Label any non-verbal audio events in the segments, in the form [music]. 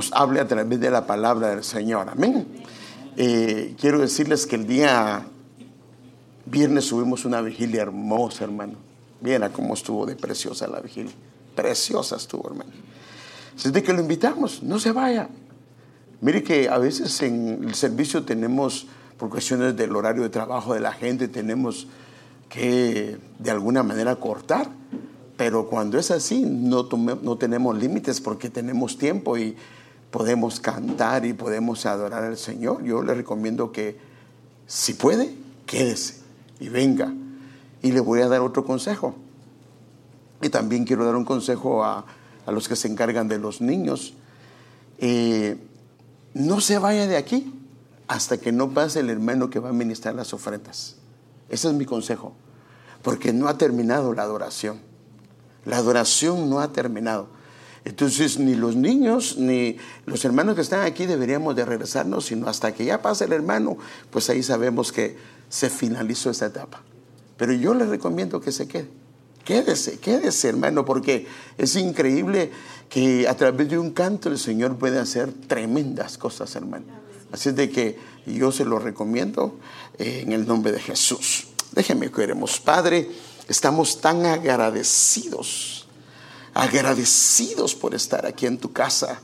nos hable a través de la palabra del Señor. Amén. Eh, quiero decirles que el día viernes subimos una vigilia hermosa, hermano. Viera cómo estuvo de preciosa la vigilia. Preciosa estuvo, hermano. Desde que lo invitamos, no se vaya. Mire que a veces en el servicio tenemos, por cuestiones del horario de trabajo de la gente, tenemos que de alguna manera cortar. Pero cuando es así, no, no tenemos límites porque tenemos tiempo y podemos cantar y podemos adorar al Señor. Yo le recomiendo que, si puede, quédese y venga. Y le voy a dar otro consejo. Y también quiero dar un consejo a, a los que se encargan de los niños. Eh, no se vaya de aquí hasta que no pase el hermano que va a ministrar las ofrendas. Ese es mi consejo. Porque no ha terminado la adoración. La adoración no ha terminado. Entonces, ni los niños ni los hermanos que están aquí deberíamos de regresarnos, sino hasta que ya pase el hermano, pues ahí sabemos que se finalizó esta etapa. Pero yo le recomiendo que se quede. Quédese, quédese, hermano, porque es increíble que a través de un canto el Señor puede hacer tremendas cosas, hermano. Así es de que yo se lo recomiendo eh, en el nombre de Jesús. Déjeme que oremos. Padre, estamos tan agradecidos, agradecidos por estar aquí en tu casa,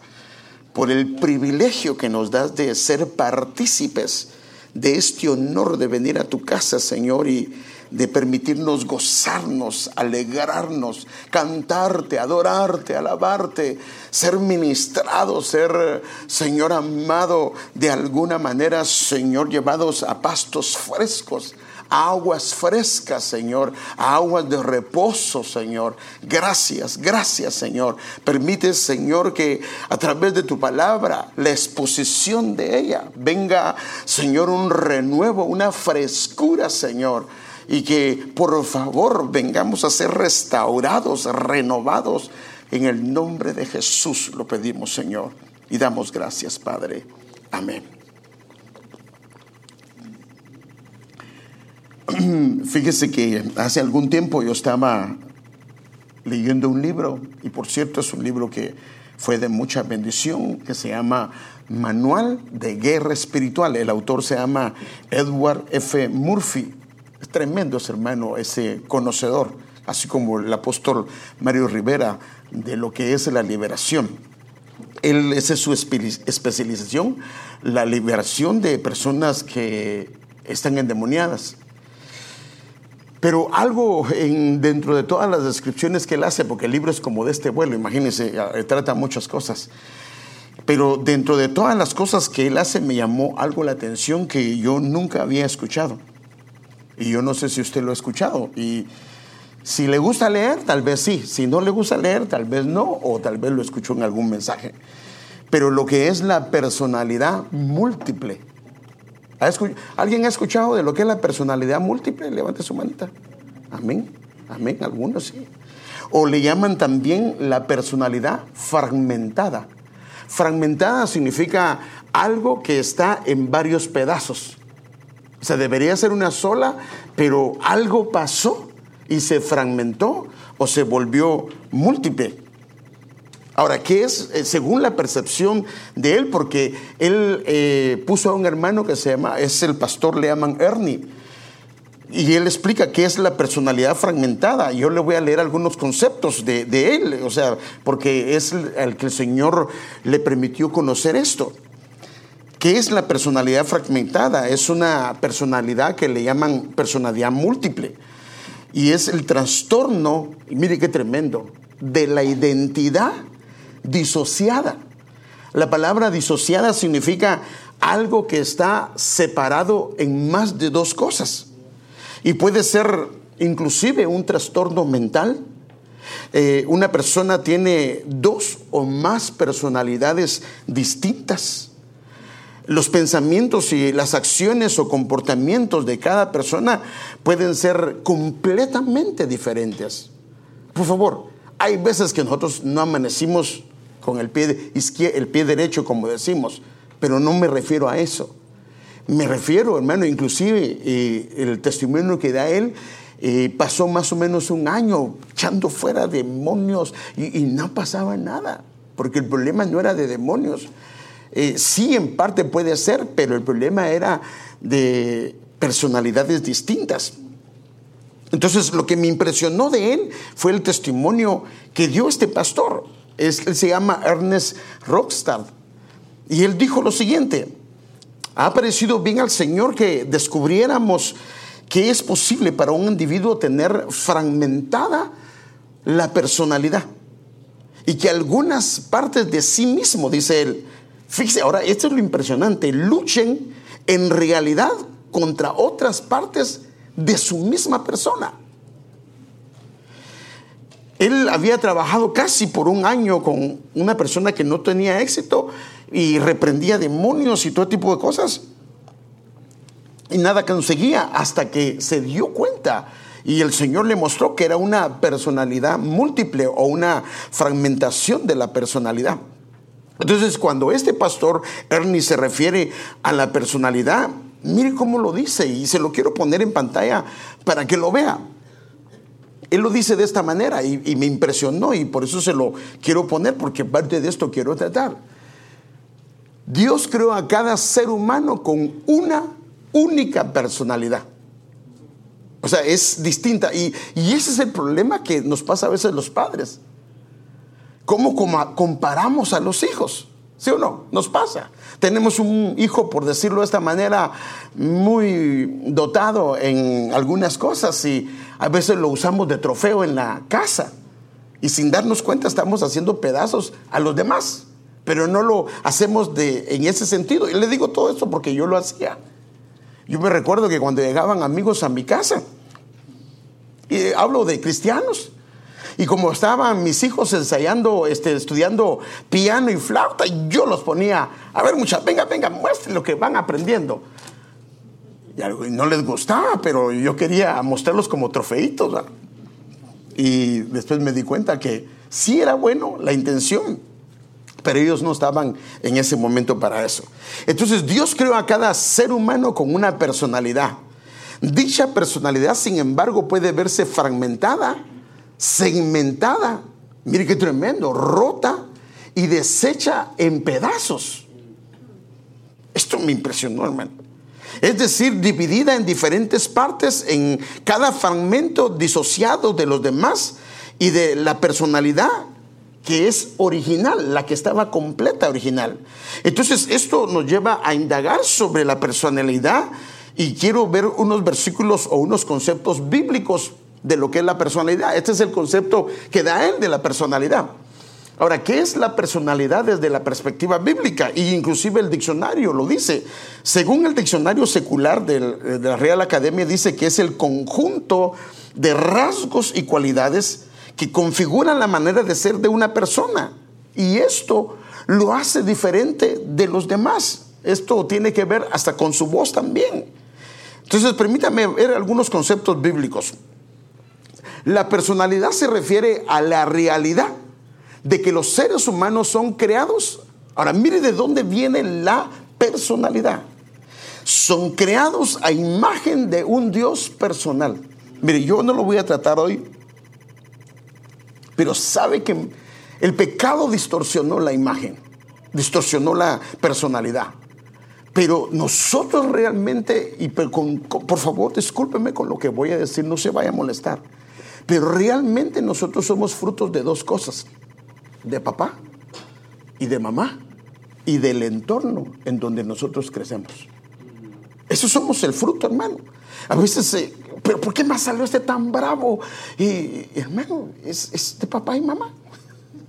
por el privilegio que nos das de ser partícipes de este honor de venir a tu casa, Señor, y de permitirnos gozarnos, alegrarnos, cantarte, adorarte, alabarte, ser ministrado, ser, Señor amado, de alguna manera, Señor, llevados a pastos frescos aguas frescas, Señor, aguas de reposo, Señor. Gracias, gracias, Señor. Permite, Señor, que a través de tu palabra, la exposición de ella, venga, Señor, un renuevo, una frescura, Señor. Y que por favor vengamos a ser restaurados, renovados. En el nombre de Jesús lo pedimos, Señor. Y damos gracias, Padre. Amén. [clears throat] Fíjese que hace algún tiempo yo estaba leyendo un libro, y por cierto es un libro que fue de mucha bendición, que se llama Manual de Guerra Espiritual. El autor se llama Edward F. Murphy. Es tremendo ese hermano, ese conocedor, así como el apóstol Mario Rivera, de lo que es la liberación. Él, es su especialización, la liberación de personas que están endemoniadas. Pero algo dentro de todas las descripciones que él hace, porque el libro es como de este vuelo, imagínense, eh, trata muchas cosas. Pero dentro de todas las cosas que él hace me llamó algo la atención que yo nunca había escuchado. Y yo no sé si usted lo ha escuchado. Y si le gusta leer, tal vez sí. Si no le gusta leer, tal vez no. O tal vez lo escuchó en algún mensaje. Pero lo que es la personalidad múltiple ¿Alguien ha escuchado de lo que es la personalidad múltiple? Levante su manita. Amén. Amén. Algunos sí. O le llaman también la personalidad fragmentada. Fragmentada significa algo que está en varios pedazos. O sea, debería ser una sola, pero algo pasó y se fragmentó o se volvió múltiple. Ahora, ¿qué es eh, según la percepción de él? Porque él eh, puso a un hermano que se llama, es el pastor, le llaman Ernie. Y él explica qué es la personalidad fragmentada. Yo le voy a leer algunos conceptos de, él, o sea, porque es el que el Señor le permitió conocer esto. ¿Qué es la personalidad fragmentada? Es una personalidad que le llaman personalidad múltiple. Y es el trastorno, y mire qué tremendo, de la identidad disociada. La palabra disociada significa algo que está separado en más de dos cosas. Y puede ser inclusive un trastorno mental. Eh, una persona tiene dos o más personalidades distintas. Los pensamientos y las acciones o comportamientos de cada persona pueden ser completamente diferentes. Por favor, hay veces que nosotros no amanecimos con el pie, el pie derecho, como decimos, pero no me refiero a eso. Me refiero, hermano, inclusive el testimonio que da él, pasó más o menos un año echando fuera demonios y, no pasaba nada. porque el problema no era de demonios. Eh, sí, en parte puede ser, pero el problema era de personalidades distintas. Entonces, lo que me impresionó de él fue el testimonio que dio este pastor. Es, él se llama Ernest Rockstad. Y él dijo lo siguiente, ha parecido bien al Señor que descubriéramos que es posible para un individuo tener fragmentada la personalidad y que algunas partes de sí mismo, dice él, fíjese, ahora esto es lo impresionante, luchen en realidad contra otras partes de su misma persona. Él había trabajado casi por un año con una persona que no tenía éxito y reprendía demonios y todo tipo de cosas. Y nada conseguía hasta que se dio cuenta y el Señor le mostró que era una personalidad múltiple o una fragmentación de la personalidad. Entonces, cuando este pastor Ernie se refiere a la personalidad, mire cómo lo dice y se lo quiero poner en pantalla para que lo vea. Él lo dice de esta manera y, me impresionó y por eso se lo quiero poner porque parte de esto quiero tratar. Dios creó a cada ser humano con una única personalidad. O sea, es distinta. Y, y, ese es el problema que nos pasa a veces los padres. ¿Cómo comparamos a los hijos? ¿Sí o no? Nos pasa. Tenemos un hijo, por decirlo de esta manera, muy dotado en algunas cosas y a veces lo usamos de trofeo en la casa. Y sin darnos cuenta estamos haciendo pedazos a los demás. Pero no lo hacemos de, en ese sentido. Y le digo todo esto porque yo lo hacía. Yo me recuerdo que cuando llegaban amigos a mi casa, y hablo de cristianos, y como estaban mis hijos ensayando, este, estudiando piano y flauta, yo los ponía, a ver muchachos, venga, venga, muestren lo que van aprendiendo. Y no les gustaba, pero yo quería mostrarlos como trofeitos. Y después me di cuenta que sí era bueno la intención, pero ellos no estaban en ese momento para eso. Entonces Dios creó a cada ser humano con una personalidad. Dicha personalidad, sin embargo, puede verse fragmentada segmentada, mire qué tremendo, rota y deshecha en pedazos. Esto me impresionó, hermano. Es decir, dividida en diferentes partes, en cada fragmento disociado de los demás y de la personalidad que es original, la que estaba completa original. Entonces, esto nos lleva a indagar sobre la personalidad y quiero ver unos versículos o unos conceptos bíblicos de lo que es la personalidad. Este es el concepto que da él de la personalidad. Ahora, ¿qué es la personalidad desde la perspectiva bíblica? Y inclusive el diccionario lo dice. Según el diccionario secular de la Real Academia, dice que es el conjunto de rasgos y cualidades que configuran la manera de ser de una persona. Y esto lo hace diferente de los demás. Esto tiene que ver hasta con su voz también. Entonces, permítame ver algunos conceptos bíblicos. La personalidad se refiere a la realidad de que los seres humanos son creados. Ahora, mire de dónde viene la personalidad. Son creados a imagen de un Dios personal. Mire, yo no lo voy a tratar hoy, pero sabe que el pecado distorsionó la imagen, distorsionó la personalidad. Pero nosotros realmente, y por favor discúlpeme con lo que voy a decir, no se vaya a molestar. Pero realmente nosotros somos frutos de dos cosas, de papá y de mamá y del entorno en donde nosotros crecemos. Eso somos el fruto, hermano. A veces, eh, pero ¿por qué más salió este tan bravo? Y, hermano, es, de papá y mamá.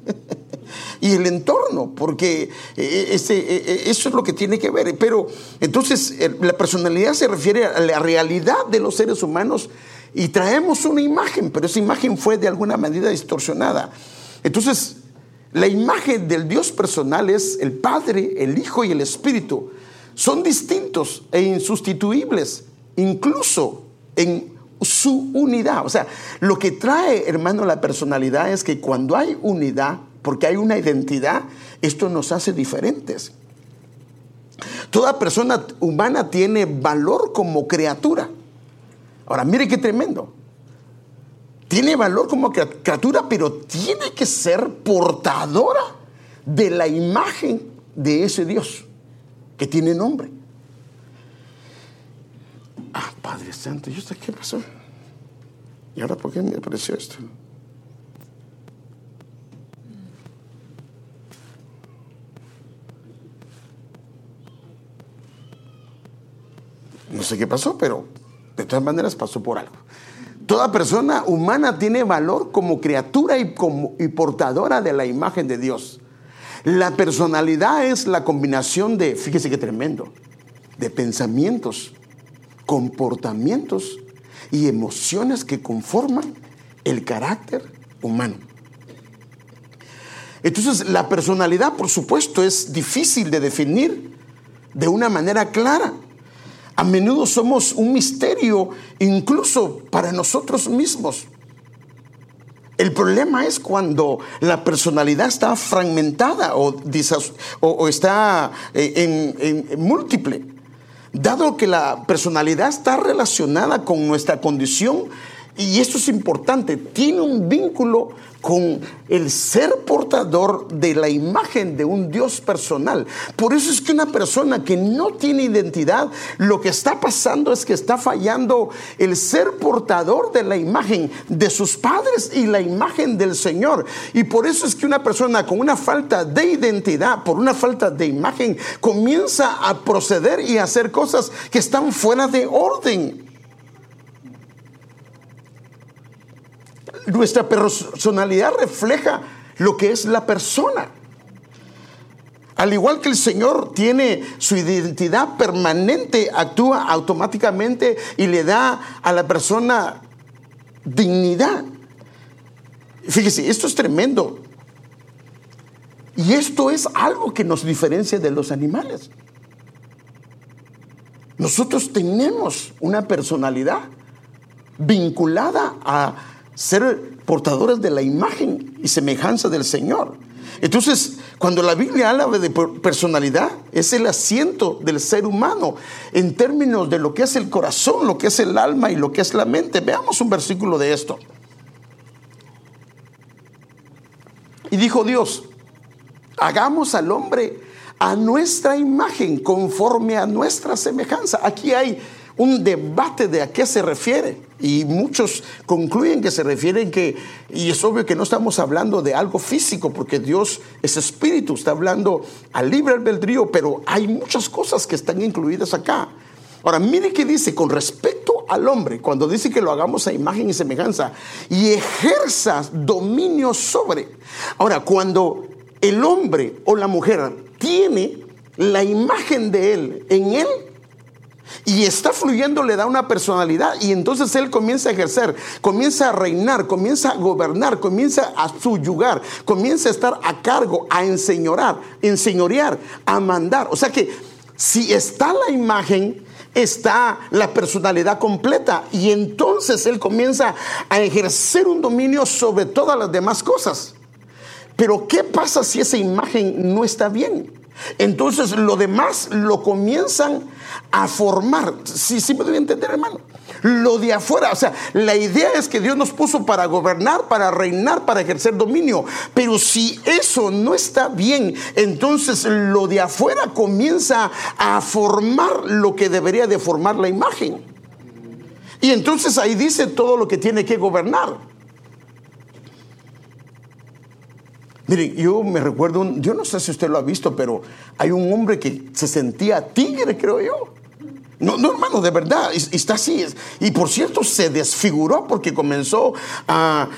[laughs] y el entorno, porque eh, ese, eh, eso es lo que tiene que ver. Pero entonces la personalidad se refiere a la realidad de los seres humanos y traemos una imagen, pero esa imagen fue de alguna manera distorsionada. Entonces, la imagen del Dios personal es el Padre, el Hijo y el Espíritu. Son distintos e insustituibles, incluso en su unidad. O sea, lo que trae, hermano, la personalidad es que cuando hay unidad, porque hay una identidad, esto nos hace diferentes. Toda persona humana tiene valor como criatura. Ahora, mire qué tremendo. Tiene valor como criatura, pero tiene que ser portadora de la imagen de ese Dios que tiene nombre. Ah, Padre Santo, ¿y usted qué pasó? ¿Y ahora por qué me apareció esto? No sé qué pasó, pero de todas maneras pasó por algo. Toda persona humana tiene valor como criatura y, como, y portadora de la imagen de Dios. La personalidad es la combinación de, fíjese qué tremendo, de pensamientos, comportamientos y emociones que conforman el carácter humano. Entonces, la personalidad, por supuesto, es difícil de definir de una manera clara. A menudo somos un misterio incluso para nosotros mismos. El problema es cuando la personalidad está fragmentada o, está eh, en múltiple. Dado que la personalidad está relacionada con nuestra condición, y esto es importante, tiene un vínculo con el ser portador de la imagen de un Dios personal. Por eso es que una persona que no tiene identidad, lo que está pasando es que está fallando el ser portador de la imagen de sus padres y la imagen del Señor. Y por eso es que una persona con una falta de identidad, por una falta de imagen, comienza a proceder y a hacer cosas que están fuera de orden. Nuestra personalidad refleja lo que es la persona. Al igual que el Señor tiene su identidad permanente, actúa automáticamente y le da a la persona dignidad. Fíjese, esto es tremendo. Y esto es algo que nos diferencia de los animales. Nosotros tenemos una personalidad vinculada a ser portadores de la imagen y semejanza del Señor. Entonces, cuando la Biblia habla de personalidad, es el asiento del ser humano en términos de lo que es el corazón, lo que es el alma y lo que es la mente. Veamos un versículo de esto. Y dijo Dios, hagamos al hombre a nuestra imagen, conforme a nuestra semejanza. Aquí hay un debate de a qué se refiere. Y muchos concluyen que se refieren que, y es obvio que no estamos hablando de algo físico, porque Dios es espíritu, está hablando al libre albedrío, pero hay muchas cosas que están incluidas acá. Ahora, mire qué dice con respecto al hombre, cuando dice que lo hagamos a imagen y semejanza, y ejerza dominio sobre. Ahora, cuando el hombre o la mujer tiene la imagen de él en él, y está fluyendo, le da una personalidad y entonces él comienza a ejercer, comienza a reinar, comienza a gobernar, comienza a subyugar, comienza a estar a cargo, a enseñorar, enseñorear, a mandar. O sea que si está la imagen, está la personalidad completa y entonces él comienza a ejercer un dominio sobre todas las demás cosas. Pero ¿qué pasa si esa imagen no está bien? Entonces lo demás lo comienzan a formar. Sí, sí me debe entender, hermano. Lo de afuera, o sea, la idea es que Dios nos puso para gobernar, para reinar, para ejercer dominio. Pero si eso no está bien, entonces lo de afuera comienza a formar lo que debería de formar la imagen. Y entonces ahí dice todo lo que tiene que gobernar. Miren, yo me recuerdo, yo no sé si usted lo ha visto, pero hay un hombre que se sentía tigre, creo yo. No, no, hermano, de verdad, está así. Y por cierto, se desfiguró porque comenzó a,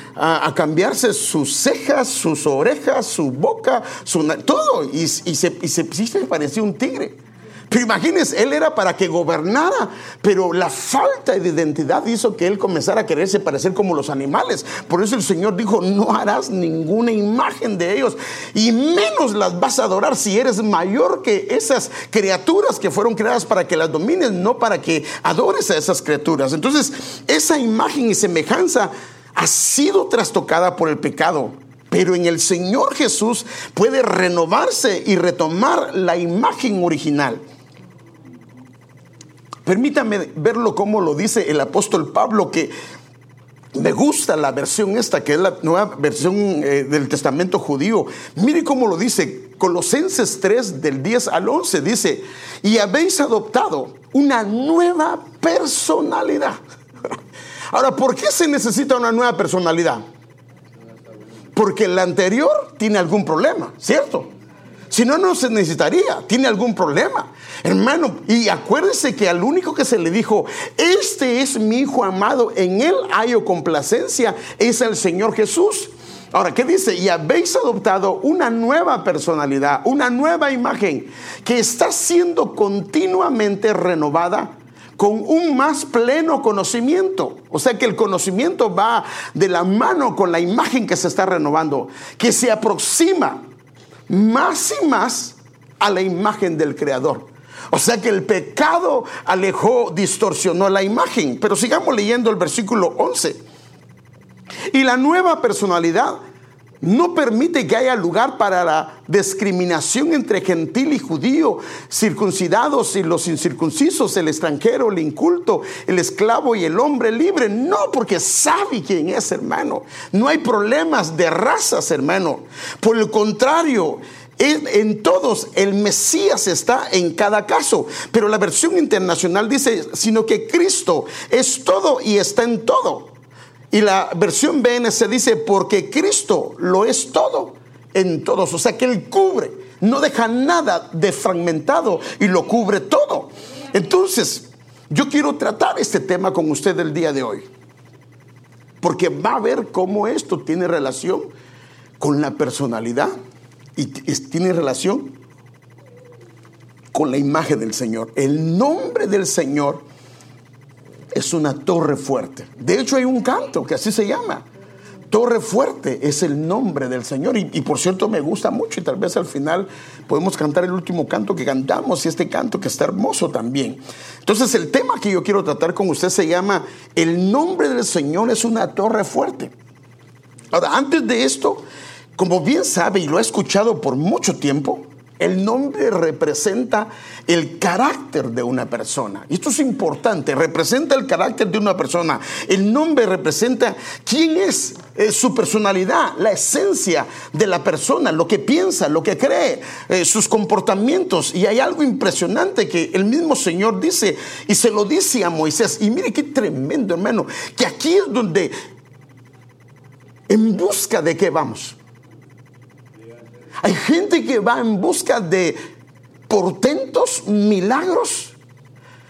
cambiarse sus cejas, sus orejas, su boca, su, todo. Y, se, se, se parecía un tigre. Pero imagínense, él era para que gobernara, pero la falta de identidad hizo que él comenzara a quererse parecer como los animales. Por eso el Señor dijo, no harás ninguna imagen de ellos y menos las vas a adorar si eres mayor que esas criaturas que fueron creadas para que las domines, no para que adores a esas criaturas. Entonces, esa imagen y semejanza ha sido trastocada por el pecado. Pero en el Señor Jesús puede renovarse y retomar la imagen original. Permítame verlo como lo dice el apóstol Pablo, que me gusta la versión esta, que es la nueva versión eh, del Testamento judío. Mire cómo lo dice Colosenses 3 del 10 al 11. Dice, y habéis adoptado una nueva personalidad. [laughs] Ahora, ¿por qué se necesita una nueva personalidad? Porque la anterior tiene algún problema, ¿cierto? Si no, no se necesitaría. Tiene algún problema. Hermano, y acuérdese que al único que se le dijo, este es mi hijo amado, en él hay complacencia, es el Señor Jesús. Ahora, ¿qué dice? Y habéis adoptado una nueva personalidad, una nueva imagen que está siendo continuamente renovada con un más pleno conocimiento. O sea que el conocimiento va de la mano con la imagen que se está renovando, que se aproxima más y más a la imagen del Creador. O sea que el pecado alejó, distorsionó la imagen. Pero sigamos leyendo el versículo 11. Y la nueva personalidad no permite que haya lugar para la discriminación entre gentil y judío, circuncidados y los incircuncisos, el extranjero, el inculto, el esclavo y el hombre libre. No, porque sabe quién es, hermano. No hay problemas de razas, hermano. Por el contrario, en todos el Mesías está en cada caso. Pero la versión internacional dice, sino que Cristo es todo y está en todo. Y la versión BNC dice, porque Cristo lo es todo en todos. O sea que Él cubre, no deja nada de fragmentado y lo cubre todo. Entonces, yo quiero tratar este tema con usted el día de hoy. Porque va a ver cómo esto tiene relación con la personalidad y tiene relación con la imagen del Señor. El nombre del Señor es una torre fuerte. De hecho hay un canto que así se llama. Torre fuerte es el nombre del Señor y, por cierto me gusta mucho y tal vez al final podemos cantar el último canto que cantamos y este canto que está hermoso también. Entonces el tema que yo quiero tratar con usted se llama El nombre del Señor es una torre fuerte. Ahora, antes de esto, como bien sabe y lo ha escuchado por mucho tiempo, el nombre representa el carácter de una persona. Y esto es importante, representa el carácter de una persona. El nombre representa quién es, su personalidad, la esencia de la persona, lo que piensa, lo que cree, eh, sus comportamientos. Y hay algo impresionante que el mismo Señor dice y se lo dice a Moisés. Y mire qué tremendo, hermano, que aquí es donde, en busca de qué vamos hay gente que va en busca de portentos, milagros,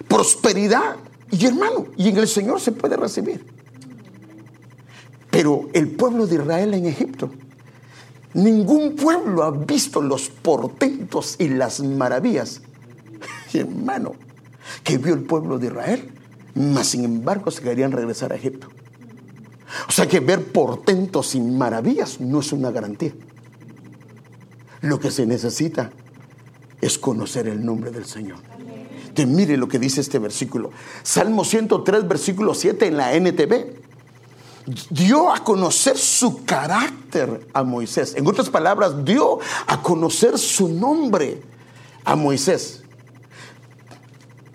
prosperidad. Y hermano, y en el Señor se puede recibir. Pero el pueblo de Israel en Egipto, ningún pueblo ha visto los portentos y las maravillas. Y [laughs] hermano, que vio el pueblo de Israel, mas sin embargo se querían regresar a Egipto. O sea que ver portentos y maravillas no es una garantía. Lo que se necesita es conocer el nombre del Señor. Te mire lo que dice este versículo. Salmo 103, versículo 7 en la NTV. Dio a conocer su carácter a Moisés. En otras palabras, dio a conocer su nombre a Moisés.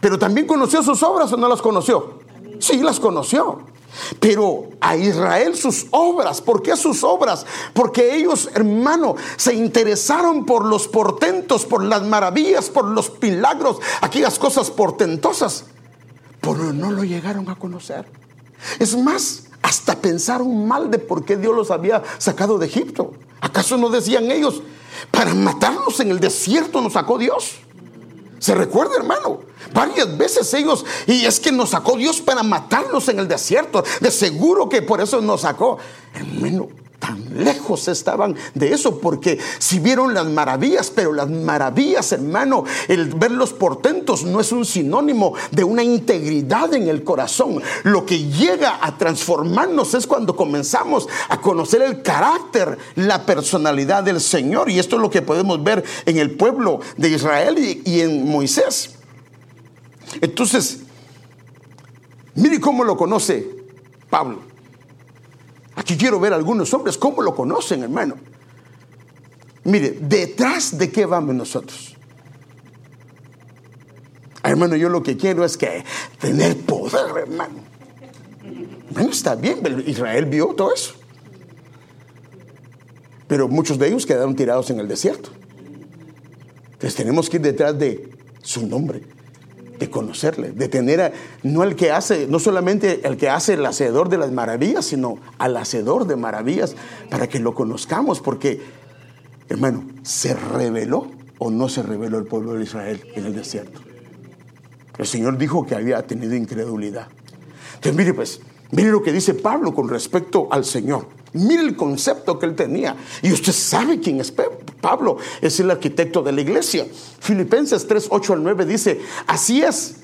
Pero también conoció sus obras o no las conoció. Sí, las conoció. Pero a Israel sus obras, ¿por qué sus obras? Porque ellos, hermano, se interesaron por los portentos, por las maravillas, por los milagros, aquellas cosas portentosas, pero no lo llegaron a conocer. Es más, hasta pensaron mal de por qué Dios los había sacado de Egipto. ¿Acaso no decían ellos, para matarnos en el desierto nos sacó Dios? ¿Se recuerda, hermano? Varias veces ellos, y es que nos sacó Dios para matarnos en el desierto. De seguro que por eso nos sacó. Hermano, tan lejos estaban de eso, porque si vieron las maravillas, pero las maravillas, hermano, el ver los portentos no es un sinónimo de una integridad en el corazón. Lo que llega a transformarnos es cuando comenzamos a conocer el carácter, la personalidad del Señor. Y esto es lo que podemos ver en el pueblo de Israel y, en Moisés. Entonces, mire cómo lo conoce Pablo. Aquí quiero ver a algunos hombres, cómo lo conocen, hermano. Mire, detrás de qué vamos nosotros. Hermano, yo lo que quiero es que tener poder, hermano. Bueno, está bien, Israel vio todo eso. Pero muchos de ellos quedaron tirados en el desierto. Entonces tenemos que ir detrás de su nombre, de conocerle, de tener a, no al que hace, no solamente el que hace el hacedor de las maravillas, sino al hacedor de maravillas, para que lo conozcamos, porque, hermano, se reveló o no se reveló el pueblo de Israel en el desierto. El Señor dijo que había tenido incredulidad. Entonces, mire pues, mire lo que dice Pablo con respecto al Señor. Mire el concepto que él tenía. Y usted sabe quién es Pablo. Es el arquitecto de la iglesia. Filipenses 3, 8 al 9 dice, así es,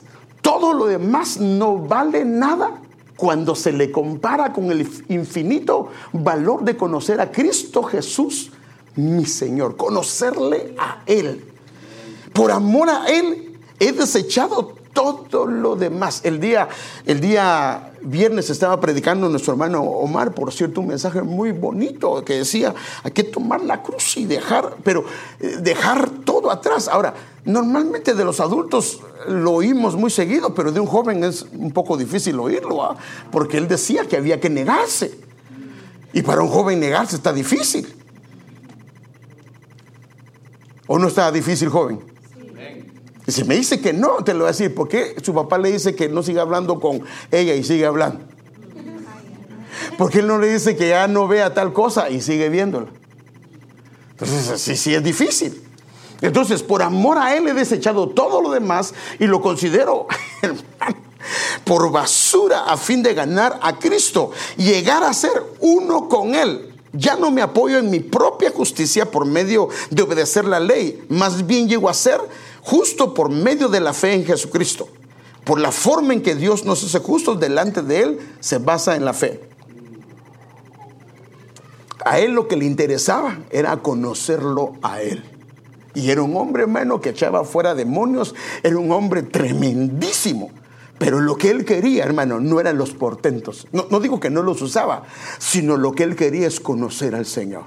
todo lo demás no vale nada cuando se le compara con el infinito valor de conocer a Cristo Jesús, mi Señor. Conocerle a Él. Por amor a Él he desechado todo lo demás. El día, el día viernes estaba predicando nuestro hermano Omar, por cierto, un mensaje muy bonito que decía, hay que tomar la cruz y dejar, pero eh, dejar todo atrás. Ahora, normalmente de los adultos lo oímos muy seguido, pero de un joven es un poco difícil oírlo, ¿ah? porque él decía que había que negarse. Y para un joven negarse está difícil. ¿O no está difícil, joven? Si me dice que no, te lo voy a decir, porque su papá le dice que no siga hablando con ella y sigue hablando. Porque él no le dice que ya no vea tal cosa y sigue viéndola. Entonces, sí, sí es difícil. Entonces, por amor a él he desechado todo lo demás y lo considero, [laughs] por basura a fin de ganar a Cristo, llegar a ser uno con él. Ya no me apoyo en mi propia justicia por medio de obedecer la ley, más bien llego a ser justo por medio de la fe en Jesucristo. Por la forma en que Dios nos hace justos delante de Él, se basa en la fe. A Él lo que le interesaba era conocerlo a Él. Y era un hombre, hermano, que echaba fuera demonios. Era un hombre tremendísimo. Pero lo que él quería, hermano, no eran los portentos. No, no, digo que no los usaba, sino lo que él quería es conocer al Señor.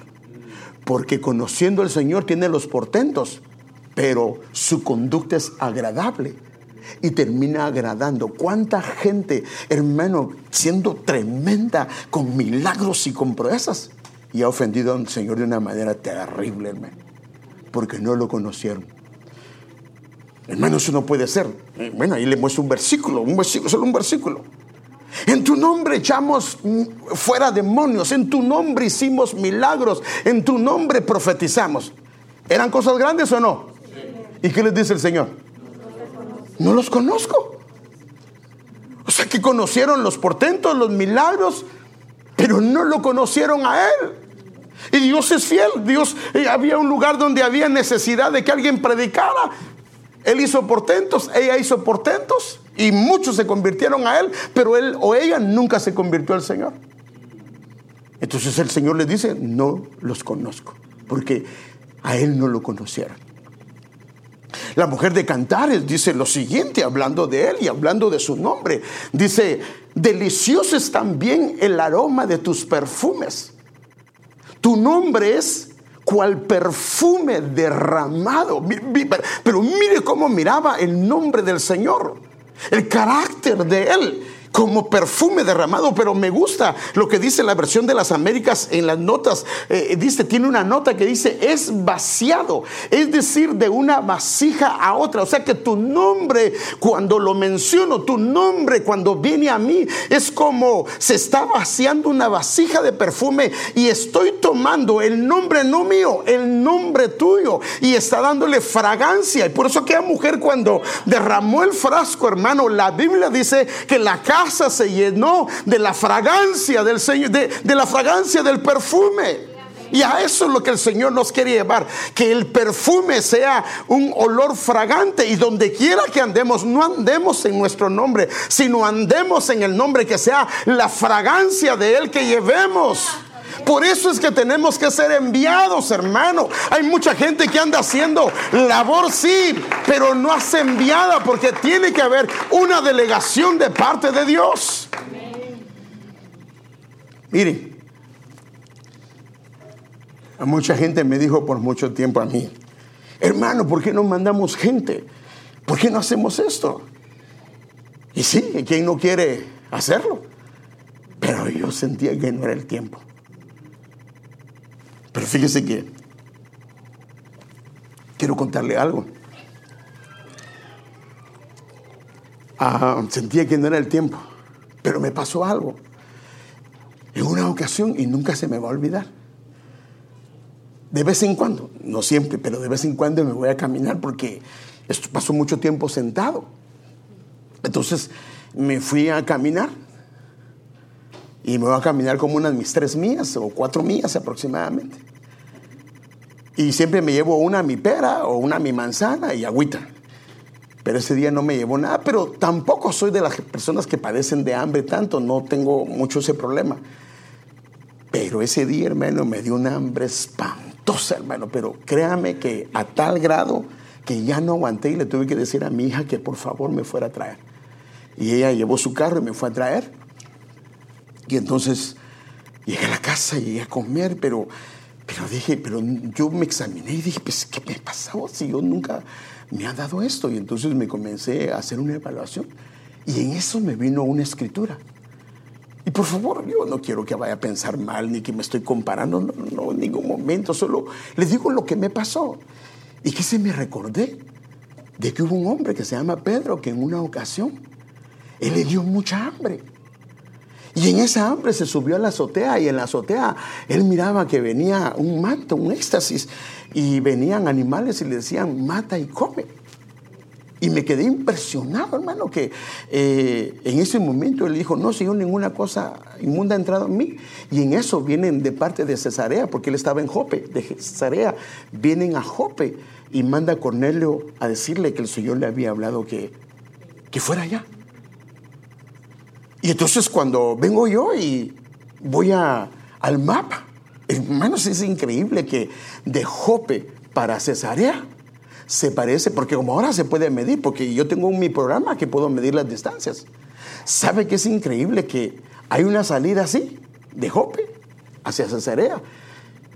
Porque conociendo al Señor tiene los portentos pero su conducta es agradable y termina agradando. ¿Cuánta gente, hermano, siendo tremenda con milagros y con proezas, y ha ofendido al Señor de una manera terrible, hermano, porque no lo conocieron? Hermano, eso no puede ser. Bueno, ahí le muestro un versículo, un versículo, solo un versículo. En tu nombre echamos fuera demonios, en tu nombre hicimos milagros, en tu nombre profetizamos. ¿Eran cosas grandes o no? ¿Y qué les dice el Señor? No los conozco. O sea que conocieron los portentos, los milagros, pero no lo conocieron a Él. Y Dios es fiel. Dios, eh, había un lugar donde había necesidad de que alguien predicara. Él hizo portentos, ella hizo portentos y muchos se convirtieron a Él, pero él o ella nunca se convirtió al Señor. Entonces el Señor les dice, no los conozco, porque a Él no lo conocieron. La mujer de Cantares dice lo siguiente, hablando de él y hablando de su nombre. Dice, delicioso es también el aroma de tus perfumes. Tu nombre es cual perfume derramado. Pero mire cómo miraba el nombre del Señor, el carácter de él como perfume derramado, pero me gusta lo que dice la versión de las Américas en las notas. Eh, dice, tiene una nota que dice, es vaciado, es decir, de una vasija a otra. O sea que tu nombre, cuando lo menciono, tu nombre cuando viene a mí, es como se está vaciando una vasija de perfume y estoy tomando el nombre no mío, el nombre tuyo y está dándole fragancia. Y por eso aquella mujer cuando derramó el frasco, hermano, la Biblia dice que la casa se llenó de la fragancia del Señor, de, de la fragancia del perfume. Y a eso es lo que el Señor nos quiere llevar, que el perfume sea un olor fragante y donde quiera que andemos, no andemos en nuestro nombre, sino andemos en el nombre que sea la fragancia de Él que llevemos. Por eso es que tenemos que ser enviados, hermano. Hay mucha gente que anda haciendo labor, sí, pero no hace enviada porque tiene que haber una delegación de parte de Dios. Miren, a mucha gente me dijo por mucho tiempo a mí, hermano, ¿por qué no mandamos gente? ¿Por qué no hacemos esto? Y sí, ¿quién no quiere hacerlo? Pero yo sentía que no era el tiempo. Pero fíjese que quiero contarle algo. Ah, sentía que no era el tiempo, pero me pasó algo. En una ocasión, y nunca se me va a olvidar. De vez en cuando, no siempre, pero de vez en cuando me voy a caminar porque pasó mucho tiempo sentado. Entonces me fui a caminar y me voy a caminar como unas mis tres millas o cuatro millas aproximadamente. Y siempre me llevo una mi pera o una mi manzana y agüita. Pero ese día no me llevó nada, pero tampoco soy de las personas que padecen de hambre tanto, no tengo mucho ese problema. Pero ese día, hermano, me dio una hambre espantosa, hermano, pero créame que a tal grado que ya no aguanté y le tuve que decir a mi hija que por favor me fuera a traer. Y ella llevó su carro y me fue a traer. Y entonces llegué a la casa llegué a comer, pero, pero dije, pero yo me examiné y dije, pues, ¿qué me pasado si yo nunca me ha dado esto? Y entonces me comencé a hacer una evaluación y en eso me vino una escritura. Y por favor, yo no quiero que vaya a pensar mal ni que me estoy comparando, no, no, en ningún momento, solo les digo lo que me pasó. Y que se me recordé de que hubo un hombre que se llama Pedro que en una ocasión él le dio mucha hambre. Y en esa hambre se subió a la azotea y en la azotea él miraba que venía un manto, un éxtasis, y venían animales y le decían, mata y come. Y me quedé impresionado, hermano, que eh, en ese momento él dijo, no, Señor, ninguna cosa inmunda ha entrado en mí. Y en eso vienen de parte de Cesarea, porque él estaba en Jope, de Cesarea, vienen a Jope y manda a Cornelio a decirle que el Señor le había hablado que, que fuera allá. Y entonces cuando vengo yo y voy a, al mapa, hermanos, es increíble que de Jope para Cesarea se parece, porque como ahora se puede medir, porque yo tengo mi programa que puedo medir las distancias. ¿Sabe que es increíble que hay una salida así, de Jope hacia Cesarea?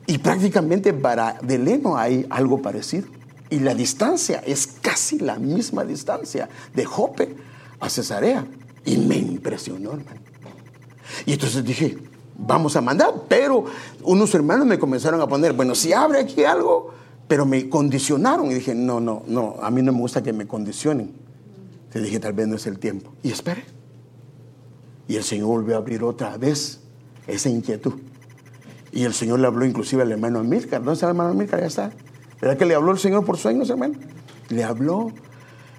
Y prácticamente para Deleno hay algo parecido. Y la distancia es casi la misma distancia de Jope a Cesarea. Y me impresionó, hermano. Y entonces dije, vamos a mandar, pero unos hermanos me comenzaron a poner, bueno, si abre aquí algo, pero me condicionaron y dije, no, no, no, a mí no me gusta que me condicionen. Te dije, tal vez no es el tiempo. Y esperé. Y el Señor volvió a abrir otra vez esa inquietud. Y el Señor le habló inclusive al hermano Amílcar. ¿Dónde está el hermano Amílcar? Ya está. ¿Verdad que le habló el Señor por sueños, hermano? Le habló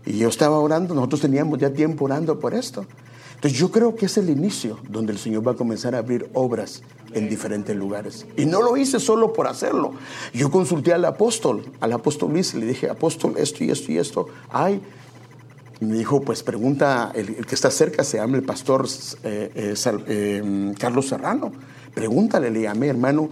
y yo estaba orando, nosotros teníamos ya tiempo orando por esto. Entonces yo creo que es el inicio donde el Señor va a comenzar a abrir obras en diferentes lugares. Y no lo hice solo por hacerlo. Yo consulté al apóstol, al apóstol Luis, le dije, apóstol, esto y esto y esto hay. Y me dijo, pues pregunta, el, que está cerca se llama el pastor eh, eh, eh, Carlos Serrano. Pregúntale, le llamé, hermano,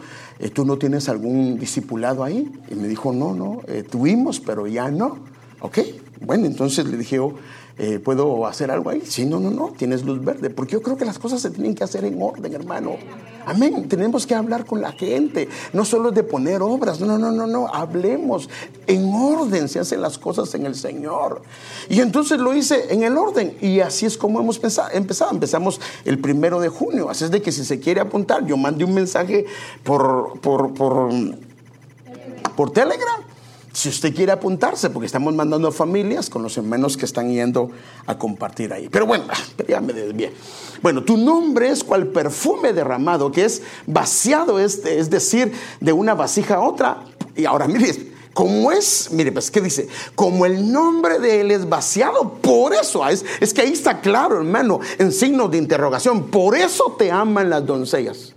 ¿tú no tienes algún discipulado ahí? Y me dijo, no, no, tuvimos, pero ya no. Ok, bueno, entonces le dije, oh, eh, ¿puedo hacer algo ahí? Sí, no, no, no, tienes luz verde, porque yo creo que las cosas se tienen que hacer en orden, hermano. Amén, tenemos que hablar con la gente, no solo de poner obras, no, no, no, no, hablemos en orden, se hacen las cosas en el Señor. Y entonces lo hice en el orden, y así es como hemos empezado, empezamos el primero de junio, así es de que si se quiere apuntar, yo mandé un mensaje por, por, por, por Telegram si usted quiere apuntarse, porque estamos mandando familias con los hermanos que están yendo a compartir ahí. Pero bueno, ya me desvié. Bueno, tu nombre es cual perfume derramado, que es vaciado, es, es decir, de una vasija a otra. Y ahora, mire, como es, mire, pues, ¿qué dice? Como el nombre de él es vaciado, por eso, es, es que ahí está claro, hermano, en signo de interrogación, por eso te aman las doncellas.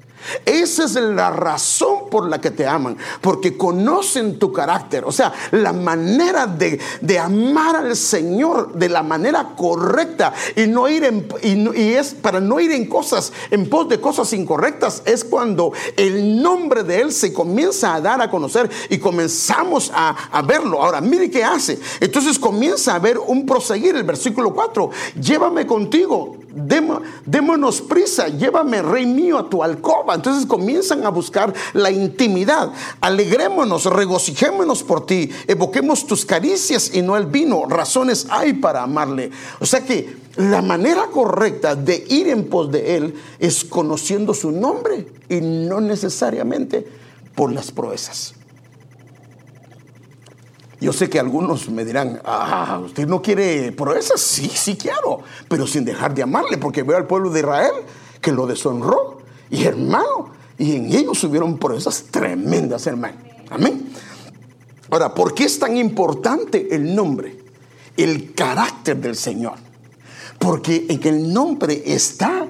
Esa es la razón por la que te aman, porque conocen tu carácter, o sea, la manera de, amar al Señor de la manera correcta y no ir en, y, es para no ir en cosas, en pos de cosas incorrectas, es cuando el nombre de Él se comienza a dar a conocer y comenzamos a, a verlo. Ahora, mire qué hace. Entonces comienza a ver un proseguir, el versículo 4, llévame contigo démonos prisa, llévame, rey mío, a tu alcoba. Entonces comienzan a buscar la intimidad. Alegrémonos, regocijémonos por ti, evoquemos tus caricias y no el vino. Razones hay para amarle. O sea que la manera correcta de ir en pos de él es conociendo su nombre y no necesariamente por las proezas. Yo sé que algunos me dirán, ah, ¿usted no quiere proezas? Sí, sí quiero, pero sin dejar de amarle, porque veo al pueblo de Israel que lo deshonró. Y hermano, y en ellos hubieron proezas tremendas, hermano. Amén. Ahora, ¿por qué es tan importante el nombre? El carácter del Señor. Porque en el nombre está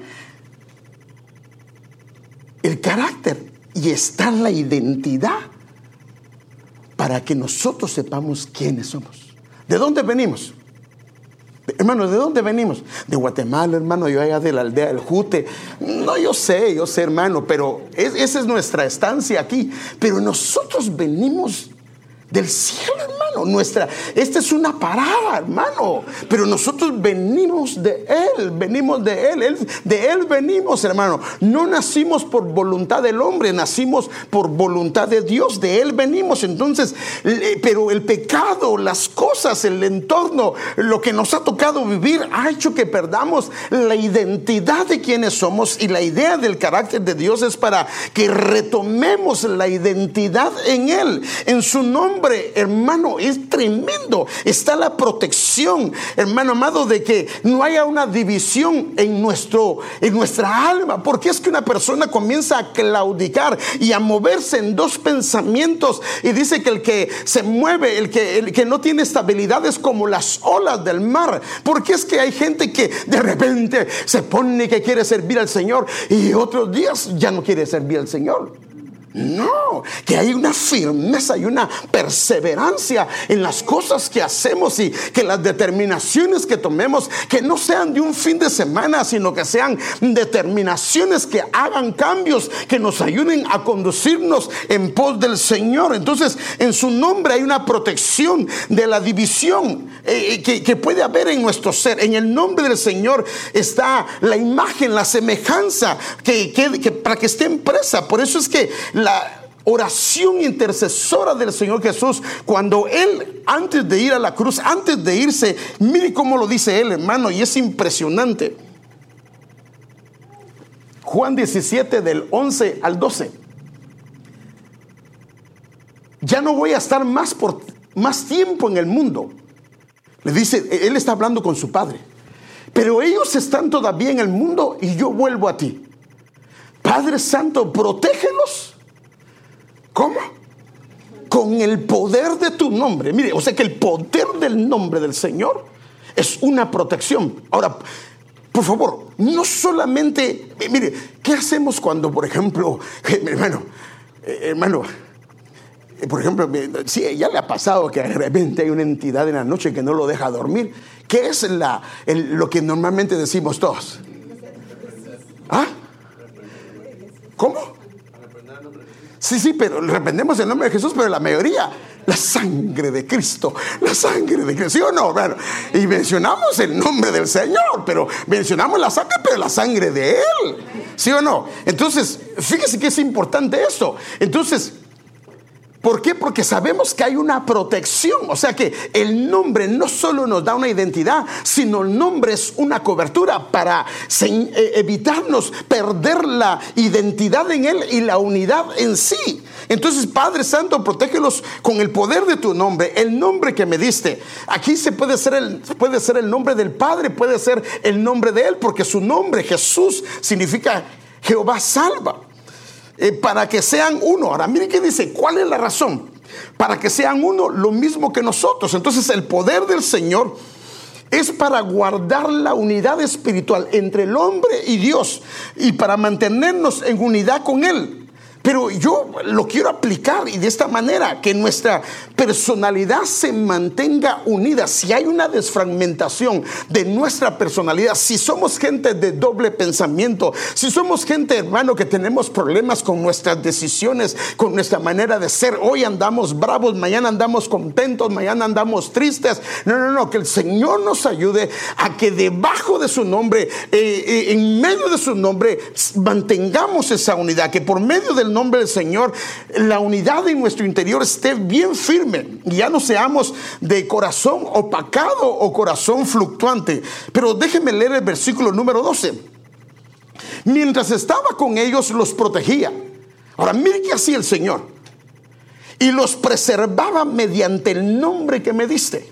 el carácter y está la identidad para que nosotros sepamos quiénes somos. ¿De dónde venimos? Hermano, ¿de dónde venimos? De Guatemala, hermano, yo allá de la aldea del Jute. No, yo sé, yo sé, hermano, pero esa es nuestra estancia aquí. Pero nosotros venimos del cielo, hermano. Nuestra, esta es una parada, hermano. Pero nosotros venimos de Él, venimos de Él, de Él venimos, hermano. No nacimos por voluntad del hombre, nacimos por voluntad de Dios, de Él venimos. Entonces, pero el pecado, las cosas, el entorno, lo que nos ha tocado vivir, ha hecho que perdamos la identidad de quienes somos y la idea del carácter de Dios es para que retomemos la identidad en Él, en su nombre hermano, es tremendo. Está la protección, hermano amado, de que no haya una división en, nuestro, en nuestra alma. Porque es que una persona comienza a claudicar y a moverse en dos pensamientos y dice que el que se mueve, el que, el que no tiene estabilidad es como las olas del mar. Porque es que hay gente que de repente se pone que quiere servir al Señor y otros días ya no quiere servir al Señor. No, que hay una firmeza y una perseverancia en las cosas que hacemos y que las determinaciones que tomemos, que no sean de un fin de semana, sino que sean determinaciones que hagan cambios, que nos ayuden a conducirnos en pos del Señor. Entonces, en su nombre hay una protección de la división eh, eh, que, puede haber en nuestro ser. En el nombre del Señor está la imagen, la semejanza que, que para que esté impresa. Por eso es que la oración intercesora del Señor Jesús, cuando Él, antes de ir a la cruz, antes de irse, mire cómo lo dice Él, hermano, y es impresionante. Juan 17 del 11 al 12. Ya no voy a estar más por más tiempo en el mundo. Le dice, él está hablando con su padre. Pero ellos están todavía en el mundo y yo vuelvo a ti. Padre Santo, protégelos ¿Cómo? Con el poder de tu nombre. Mire, o sea que el poder del nombre del Señor es una protección. Ahora, por favor, no solamente, eh, mire, ¿qué hacemos cuando, por ejemplo, [laughs] eh, hermano, eh, hermano, por ejemplo, si ya le ha pasado que de repente hay una entidad en la noche que no lo deja dormir. ¿Qué es la, lo que normalmente decimos todos? ¿Ah? ¿Cómo? Sí, sí, pero reprendemos el nombre de Jesús, pero la mayoría, la sangre de Cristo, la sangre de Cristo, ¿sí o no? y mencionamos el nombre del Señor, pero mencionamos la sangre, pero la sangre de Él, ¿sí o no? Entonces, fíjese que es importante esto. Entonces, ¿Por qué? Porque sabemos que hay una protección. O sea que el nombre no solo nos da una identidad, sino el nombre es una cobertura para eh, evitarnos perder la identidad en Él y la unidad en sí. Entonces, Padre Santo, protégelos con el poder de tu nombre, el nombre que me diste. Aquí se puede ser el, puede ser el nombre del Padre, puede ser el nombre de Él, porque su nombre, Jesús, significa Jehová salva. Eh, para que sean uno. Ahora, mire qué dice, ¿cuál es la razón? Para que sean uno lo mismo que nosotros. Entonces el poder del Señor es para guardar la unidad espiritual entre el hombre y Dios y para mantenernos en unidad con Él. Pero yo lo quiero aplicar y de esta manera, que nuestra personalidad se mantenga unida. Si hay una desfragmentación de nuestra personalidad, si somos gente de doble pensamiento, si somos gente, hermano, que tenemos problemas con nuestras decisiones, con nuestra manera de ser, hoy andamos bravos, mañana andamos contentos, mañana andamos tristes. No, no, no, que el Señor nos ayude a que debajo de su nombre, eh, eh, en medio de su nombre, mantengamos esa unidad, que por medio del nombre del Señor, la unidad en nuestro interior esté bien firme y ya no seamos de corazón opacado o corazón fluctuante. Pero déjenme leer el versículo número 12. Mientras estaba con ellos, los protegía. Ahora, mire que hacía el Señor. Y los preservaba mediante el nombre que me diste.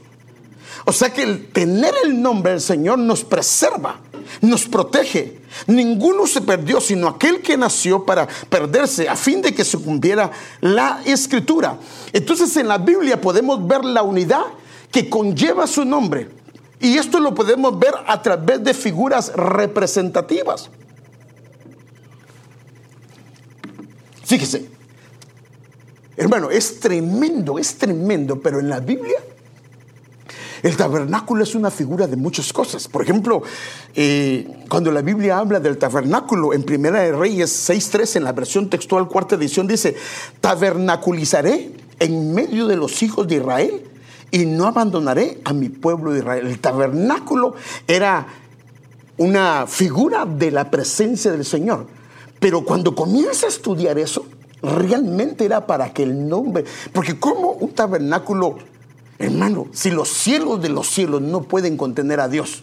O sea que el tener el nombre del Señor nos preserva, nos protege. Ninguno se perdió, sino aquel que nació para perderse, a fin de que se cumpliera la escritura. Entonces en la Biblia podemos ver la unidad que conlleva su nombre. Y esto lo podemos ver a través de figuras representativas. Fíjese, hermano, es tremendo, es tremendo, pero en la Biblia el tabernáculo es una figura de muchas cosas. Por ejemplo, eh, cuando la Biblia habla del tabernáculo en Primera de Reyes 6.3, en la versión textual cuarta edición, dice, tabernaculizaré en medio de los hijos de Israel y no abandonaré a mi pueblo de Israel. El tabernáculo era una figura de la presencia del Señor. Pero cuando comienza a estudiar eso, realmente era para que el nombre, porque como un tabernáculo Hermano, si los cielos de los cielos no pueden contener a Dios,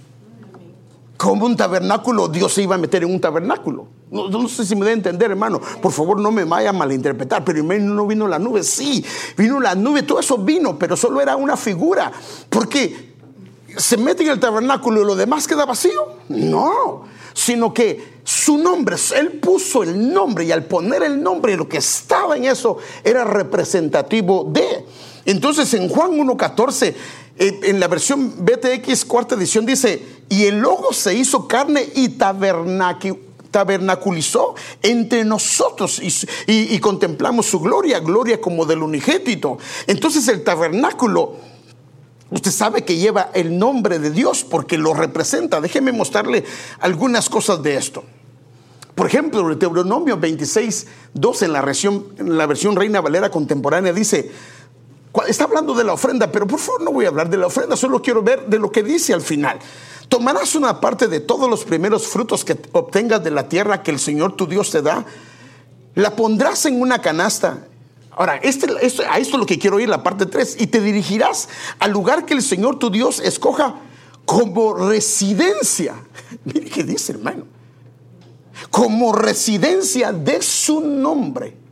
como un tabernáculo, Dios se iba a meter en un tabernáculo. No, sé si me debe entender, hermano. Por favor, no me vaya a malinterpretar. Pero no vino la nube. Sí, vino la nube, todo eso vino, pero solo era una figura. Porque se mete en el tabernáculo y lo demás queda vacío. No, sino que su nombre, él puso el nombre y al poner el nombre, lo que estaba en eso era representativo de. Entonces en Juan 1.14, eh, en la versión BTX cuarta edición dice, y el logo se hizo carne y tabernaculizó entre nosotros y, contemplamos su gloria, gloria como del unigénito. Entonces el tabernáculo, usted sabe que lleva el nombre de Dios porque lo representa. Déjeme mostrarle algunas cosas de esto. Por ejemplo, el Deuteronomio 26, 12 en la, versión, en la versión Reina Valera contemporánea dice, Está hablando de la ofrenda, pero por favor no voy a hablar de la ofrenda, solo quiero ver de lo que dice al final. Tomarás una parte de todos los primeros frutos que obtengas de la tierra que el Señor tu Dios te da, la pondrás en una canasta. Ahora, este, a esto es lo que quiero ir, la parte 3, y te dirigirás al lugar que el Señor tu Dios escoja como residencia. [laughs] Mire qué dice, hermano. Como residencia de su nombre.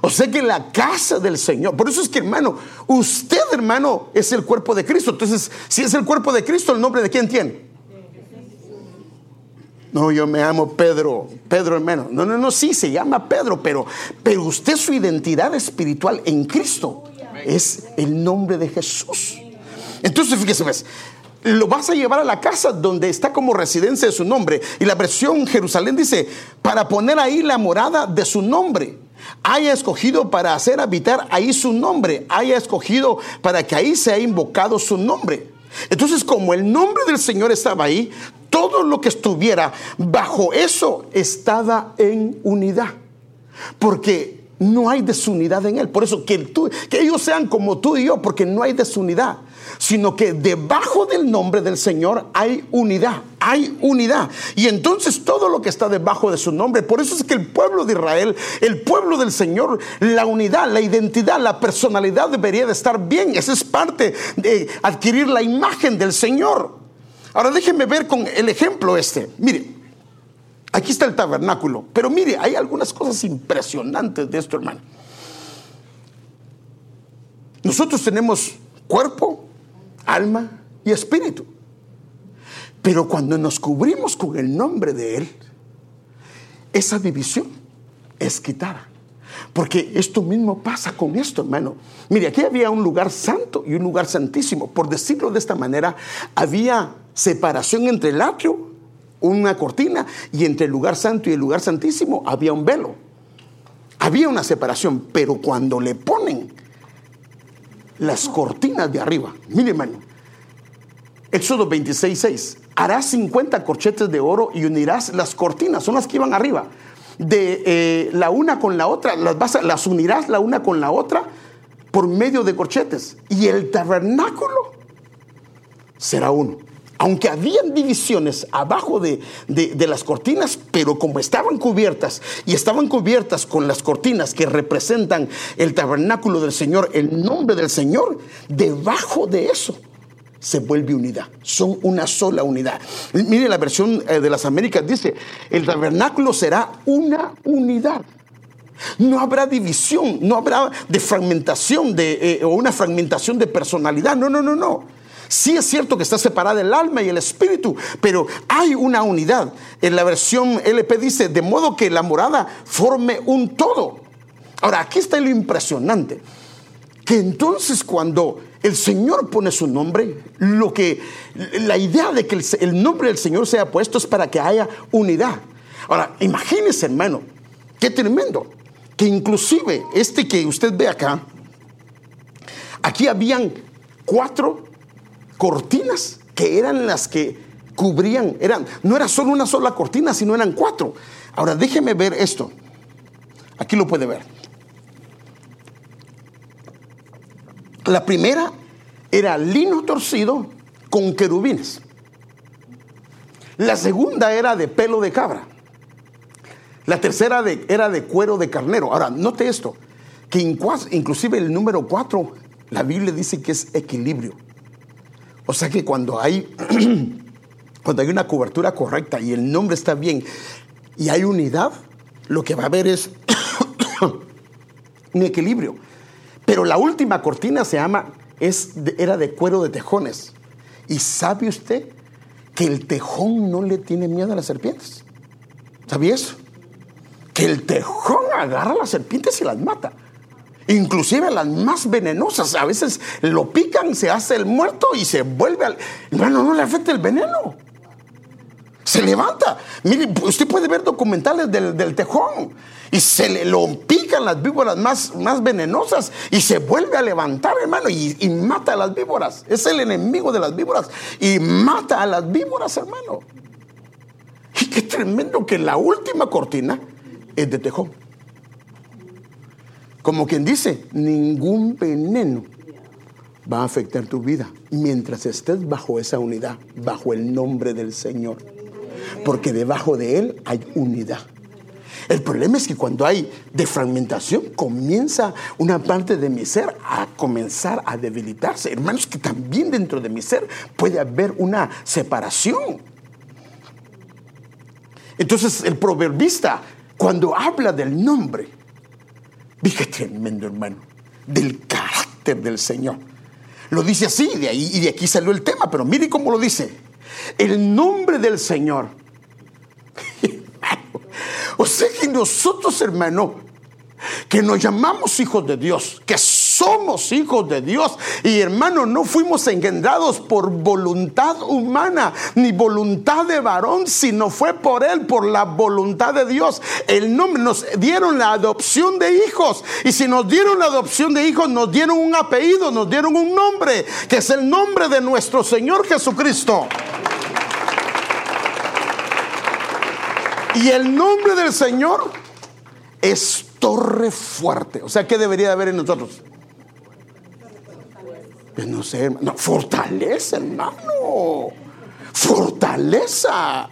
O sea que la casa del Señor, por eso es que hermano, usted hermano es el cuerpo de Cristo. Entonces, si es el cuerpo de Cristo, ¿el nombre de quién tiene? No, yo me amo Pedro, Pedro hermano. No, no, no, sí, se llama Pedro, pero, pero usted su identidad espiritual en Cristo es el nombre de Jesús. Entonces, fíjese, pues, lo vas a llevar a la casa donde está como residencia de su nombre. Y la versión Jerusalén dice, para poner ahí la morada de su nombre haya escogido para hacer habitar ahí su nombre, haya escogido para que ahí sea invocado su nombre. Entonces, como el nombre del Señor estaba ahí, todo lo que estuviera bajo eso estaba en unidad. Porque no hay desunidad en él. Por eso que, tú, que ellos sean como tú y yo, porque no hay desunidad sino que debajo del nombre del Señor hay unidad, hay unidad. Y entonces todo lo que está debajo de su nombre, por eso es que el pueblo de Israel, el pueblo del Señor, la unidad, la identidad, la personalidad debería de estar bien. Esa es parte de adquirir la imagen del Señor. Ahora déjenme ver con el ejemplo este. Mire, Aquí está el tabernáculo. Pero mire, hay algunas cosas impresionantes de esto, hermano. Nosotros tenemos cuerpo, alma y espíritu. Pero cuando nos cubrimos con el nombre de Él, esa división es quitada. Porque esto mismo pasa con esto, hermano. Mire, aquí había un lugar santo y un lugar santísimo. Por decirlo de esta manera, había separación entre el atrio, una cortina, y entre el lugar santo y el lugar santísimo había un velo. había una separación, pero cuando le ponen las cortinas de arriba, mire hermano, Éxodo 26, 6, harás 50 corchetes de oro y unirás las cortinas, son las que iban arriba, de eh, la una con la otra, las, vas las unirás la una con la otra por medio de corchetes. Y el tabernáculo será uno. Aunque habían divisiones abajo de, de, las cortinas, pero como estaban cubiertas y estaban cubiertas con las cortinas que representan el tabernáculo del Señor, el nombre del Señor, debajo de eso se vuelve unidad. Son una sola unidad. Mire la versión eh, de las Américas, dice, el tabernáculo será una unidad. No habrá división, no habrá fragmentación de, eh, o una fragmentación de personalidad. No, no, no, no. Sí es cierto que está separada el alma y el espíritu, pero hay una unidad. En la versión LP dice, de modo que la morada forme un todo. Ahora, aquí está lo impresionante, que entonces cuando el Señor pone su nombre, lo que la idea de que el, nombre del Señor sea puesto es para que haya unidad. Ahora, imagínese, hermano, qué tremendo que inclusive este que usted ve acá, aquí habían cuatro cortinas que eran las que cubrían, eran, no era solo una sola cortina, sino eran cuatro. Ahora déjeme ver esto. Aquí lo puede ver. La primera era lino torcido con querubines. La segunda era de pelo de cabra. La tercera era de cuero de carnero. Ahora, note esto, que inclusive el número cuatro, la Biblia dice que es equilibrio. O sea que cuando hay, [clears throat] cuando hay una cobertura correcta y el nombre está bien y hay unidad, lo que va a haber es [coughs] un equilibrio. Pero la última cortina se llama, es, era de cuero de tejones. ¿Y sabe usted que el tejón no le tiene miedo a las serpientes? ¿Sabía eso? que el tejón agarra a las serpientes y las mata. Inclusive las más venenosas, a veces lo pican, se hace el muerto y se vuelve al... Bueno, no le afecta el veneno. Se levanta. Mire, usted puede ver documentales del, tejón y se le lo pican las víboras más, más venenosas y se vuelve a levantar, hermano, y, y mata a las víboras. Es el enemigo de las víboras y mata a las víboras, hermano. Y qué tremendo que la última cortina es de tejón. Como quien dice, ningún veneno va a afectar tu vida mientras estés bajo esa unidad, bajo el nombre del Señor. Porque debajo de Él hay unidad. El problema es que cuando hay defragmentación, comienza una parte de mi ser a comenzar a debilitarse. Hermanos, que también dentro de mi ser puede haber una separación. Entonces el proverbista cuando habla del nombre, dije tremendo hermano, del carácter del Señor. Lo dice así, de ahí y de aquí salió el tema, pero mire cómo lo dice. El nombre del Señor. [laughs] o sea que nosotros, hermano, que nos llamamos hijos de Dios, que somos hijos de Dios. Y hermano, no fuimos engendrados por voluntad humana ni voluntad de varón, sino fue por Él, por la voluntad de Dios. El nombre nos dieron la adopción de hijos. Y si nos dieron la adopción de hijos, nos dieron un apellido, nos dieron un nombre, que es el nombre de nuestro Señor Jesucristo. Y el nombre del Señor es torre fuerte. O sea, ¿qué debería haber en nosotros? Pues no sé, no, fortaleza, hermano. Fortaleza.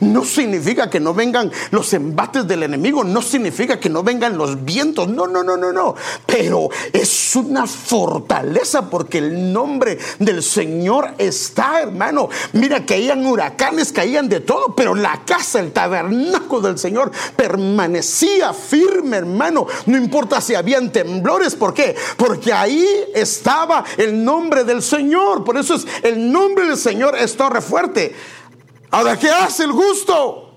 No significa que no vengan los embates del enemigo, no significa que no vengan los vientos, no, no, no, no, no. Pero es una fortaleza porque el nombre del Señor está, hermano. Mira, caían huracanes, caían de todo, pero la casa, el tabernáculo del Señor permanecía firme, hermano. No importa si habían temblores, ¿por qué? Porque ahí estaba el nombre del Señor. Por eso es el nombre del Señor es torre fuerte. Ahora, ¿qué hace el justo?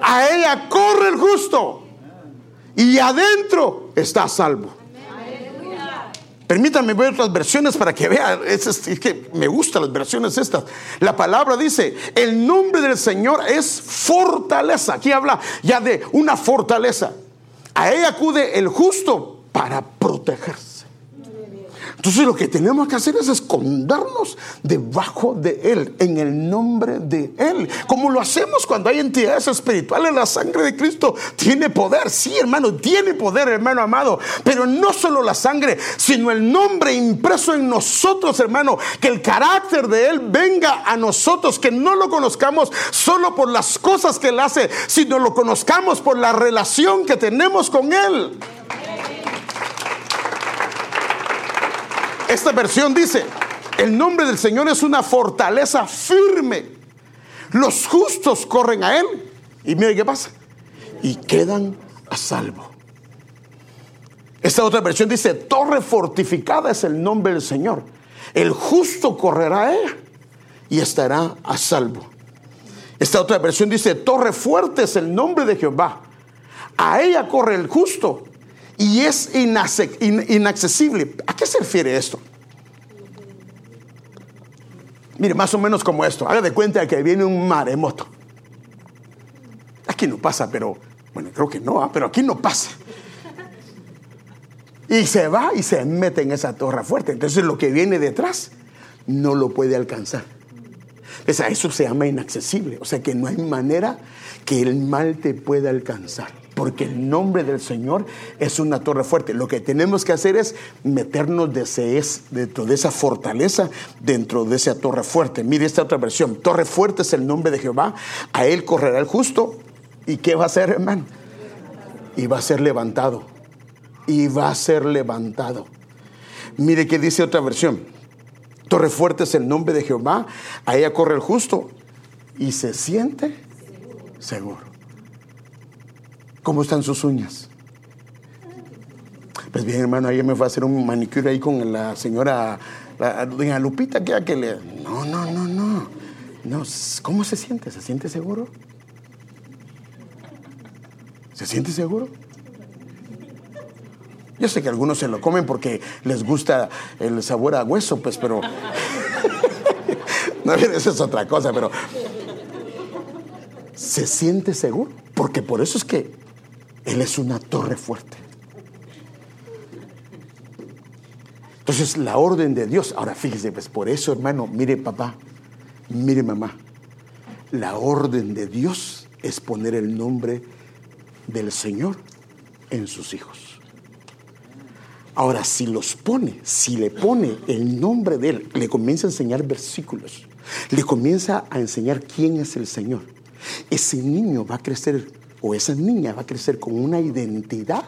A ella corre el justo. Y adentro está salvo. Permítanme ver otras versiones para que vean. Es, que me gustan las versiones estas. La palabra dice: el nombre del Señor es fortaleza. Aquí habla ya de una fortaleza. A ella acude el justo para protegerse. Entonces lo que tenemos que hacer es escondernos debajo de Él, en el nombre de Él. Como lo hacemos cuando hay entidades espirituales, la sangre de Cristo tiene poder. Sí, hermano, tiene poder, hermano amado. Pero no solo la sangre, sino el nombre impreso en nosotros, hermano. Que el carácter de Él venga a nosotros, que no lo conozcamos solo por las cosas que Él hace, sino lo conozcamos por la relación que tenemos con Él. Esta versión dice, el nombre del Señor es una fortaleza firme. Los justos corren a Él y mire qué pasa. Y quedan a salvo. Esta otra versión dice, torre fortificada es el nombre del Señor. El justo correrá a ella y estará a salvo. Esta otra versión dice, torre fuerte es el nombre de Jehová. A ella corre el justo y es inaccesible. ¿A qué se refiere esto? Mire, más o menos como esto. Haga de cuenta que viene un maremoto. Aquí no pasa, pero bueno, creo que no, ¿ah? pero aquí no pasa. Y se va y se mete en esa torre fuerte. Entonces lo que viene detrás no lo puede alcanzar. O sea, eso se llama inaccesible. O sea que no hay manera que el mal te pueda alcanzar porque el nombre del Señor es una torre fuerte. Lo que tenemos que hacer es meternos dentro de esa fortaleza, dentro de esa torre fuerte. Mire esta otra versión. Torre fuerte es el nombre de Jehová. A él correrá el justo. ¿Y qué va a hacer, hermano? Y va a ser levantado. Y va a ser levantado. Mire qué dice otra versión. Torre fuerte es el nombre de Jehová. A ella corre el justo. Y se siente seguro. ¿Cómo están sus uñas? Pues bien, hermano, ayer me fue a hacer un manicure ahí con la señora, doña Lupita, que, que le... No, no, no, no. No, ¿cómo se siente? ¿Se siente seguro? ¿Se siente seguro? Yo sé que algunos se lo comen porque les gusta el sabor a hueso, pues, pero... [laughs] no, eso es otra cosa, pero... ¿Se siente seguro? Porque por eso es que él es una torre fuerte. Entonces la orden de Dios, ahora fíjese, pues por eso hermano, mire papá, mire mamá, la orden de Dios es poner el nombre del Señor en sus hijos. Ahora, si los pone, si le pone el nombre de Él, le comienza a enseñar versículos, le comienza a enseñar quién es el Señor, ese niño va a crecer o esa niña va a crecer con una identidad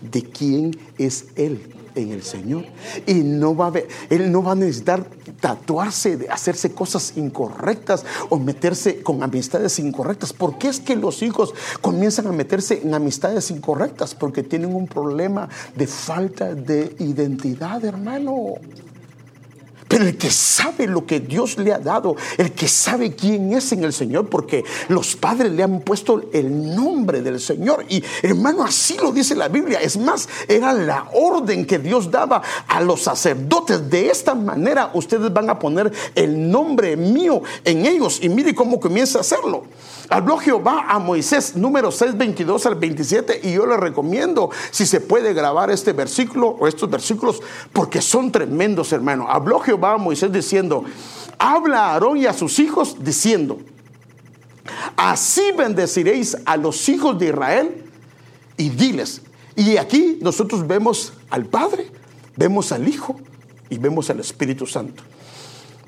de quién es Él en el Señor. Y no va a ver, Él no va a necesitar tatuarse, hacerse cosas incorrectas o meterse con amistades incorrectas. ¿Por qué es que los hijos comienzan a meterse en amistades incorrectas? Porque tienen un problema de falta de identidad, hermano. Pero el que sabe lo que Dios le ha dado, el que sabe quién es en el Señor, porque los padres le han puesto el nombre del Señor. Y hermano, así lo dice la Biblia. Es más, era la orden que Dios daba a los sacerdotes. De esta manera ustedes van a poner el nombre mío en ellos. Y mire cómo comienza a hacerlo. Habló Jehová a Moisés, número 6, 22 al 27, y yo le recomiendo si se puede grabar este versículo o estos versículos, porque son tremendos, hermano. Habló Jehová a Moisés diciendo, habla a Aarón y a sus hijos diciendo, así bendeciréis a los hijos de Israel y diles. Y aquí nosotros vemos al Padre, vemos al Hijo y vemos al Espíritu Santo.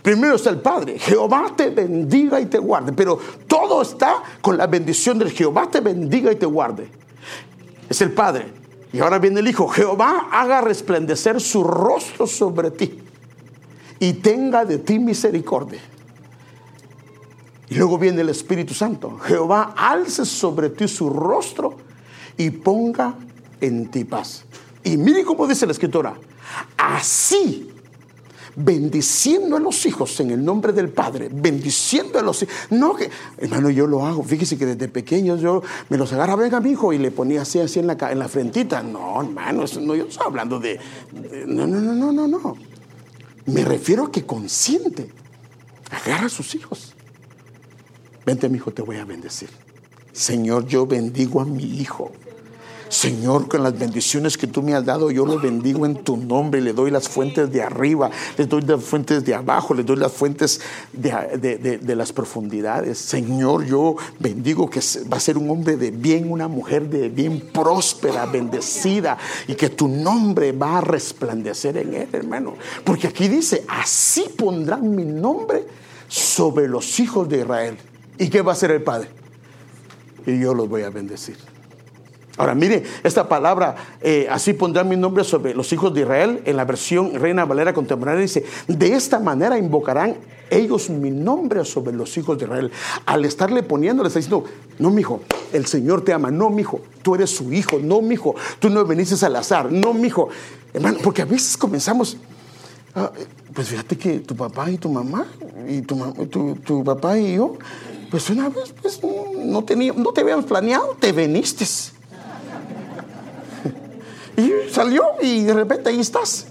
Primero está el Padre. Jehová te bendiga y te guarde. Pero todo está con la bendición del Jehová te bendiga y te guarde. Es el Padre. Y ahora viene el Hijo. Jehová haga resplandecer su rostro sobre ti y tenga de ti misericordia. Y luego viene el Espíritu Santo. Jehová alce sobre ti su rostro y ponga en ti paz. Y mire cómo dice la escritura. Así bendiciendo a los hijos en el nombre del Padre, bendiciendo a los hijos. No, que, hermano, yo lo hago. Fíjese que desde pequeño yo me los agarra, venga, mi hijo, y le ponía así, así en la, en la frentita. No, hermano, eso no, yo estoy hablando de, No, no, no, no, no, no. Me refiero a que consciente. Agarra a sus hijos. Vente, mi hijo, te voy a bendecir. Señor, yo bendigo a mi hijo Señor, con las bendiciones que tú me has dado, yo lo bendigo en tu nombre. Le doy las fuentes de arriba, le doy las fuentes de abajo, le doy las fuentes de, de las profundidades. Señor, yo bendigo que va a ser un hombre de bien, una mujer de bien próspera, bendecida, y que tu nombre va a resplandecer en él, hermano. Porque aquí dice, así pondrán mi nombre sobre los hijos de Israel. ¿Y qué va a hacer el Padre? Y yo los voy a bendecir. Ahora, mire, esta palabra, eh, así pondrán mi nombre sobre los hijos de Israel, en la versión Reina Valera contemporánea dice, de esta manera invocarán ellos mi nombre sobre los hijos de Israel. Al estarle poniendo, le está diciendo, no, mijo, el Señor te ama, no, mijo, tú eres su hijo, no, mijo, tú no viniste al azar, no, mijo. Hermano, porque a veces comenzamos, ah, pues fíjate que tu papá y tu mamá, y tu, tu, papá y yo, pues una vez, pues no, tenía, no te habíamos planeado, te veniste. Y salió y de repente ahí estás.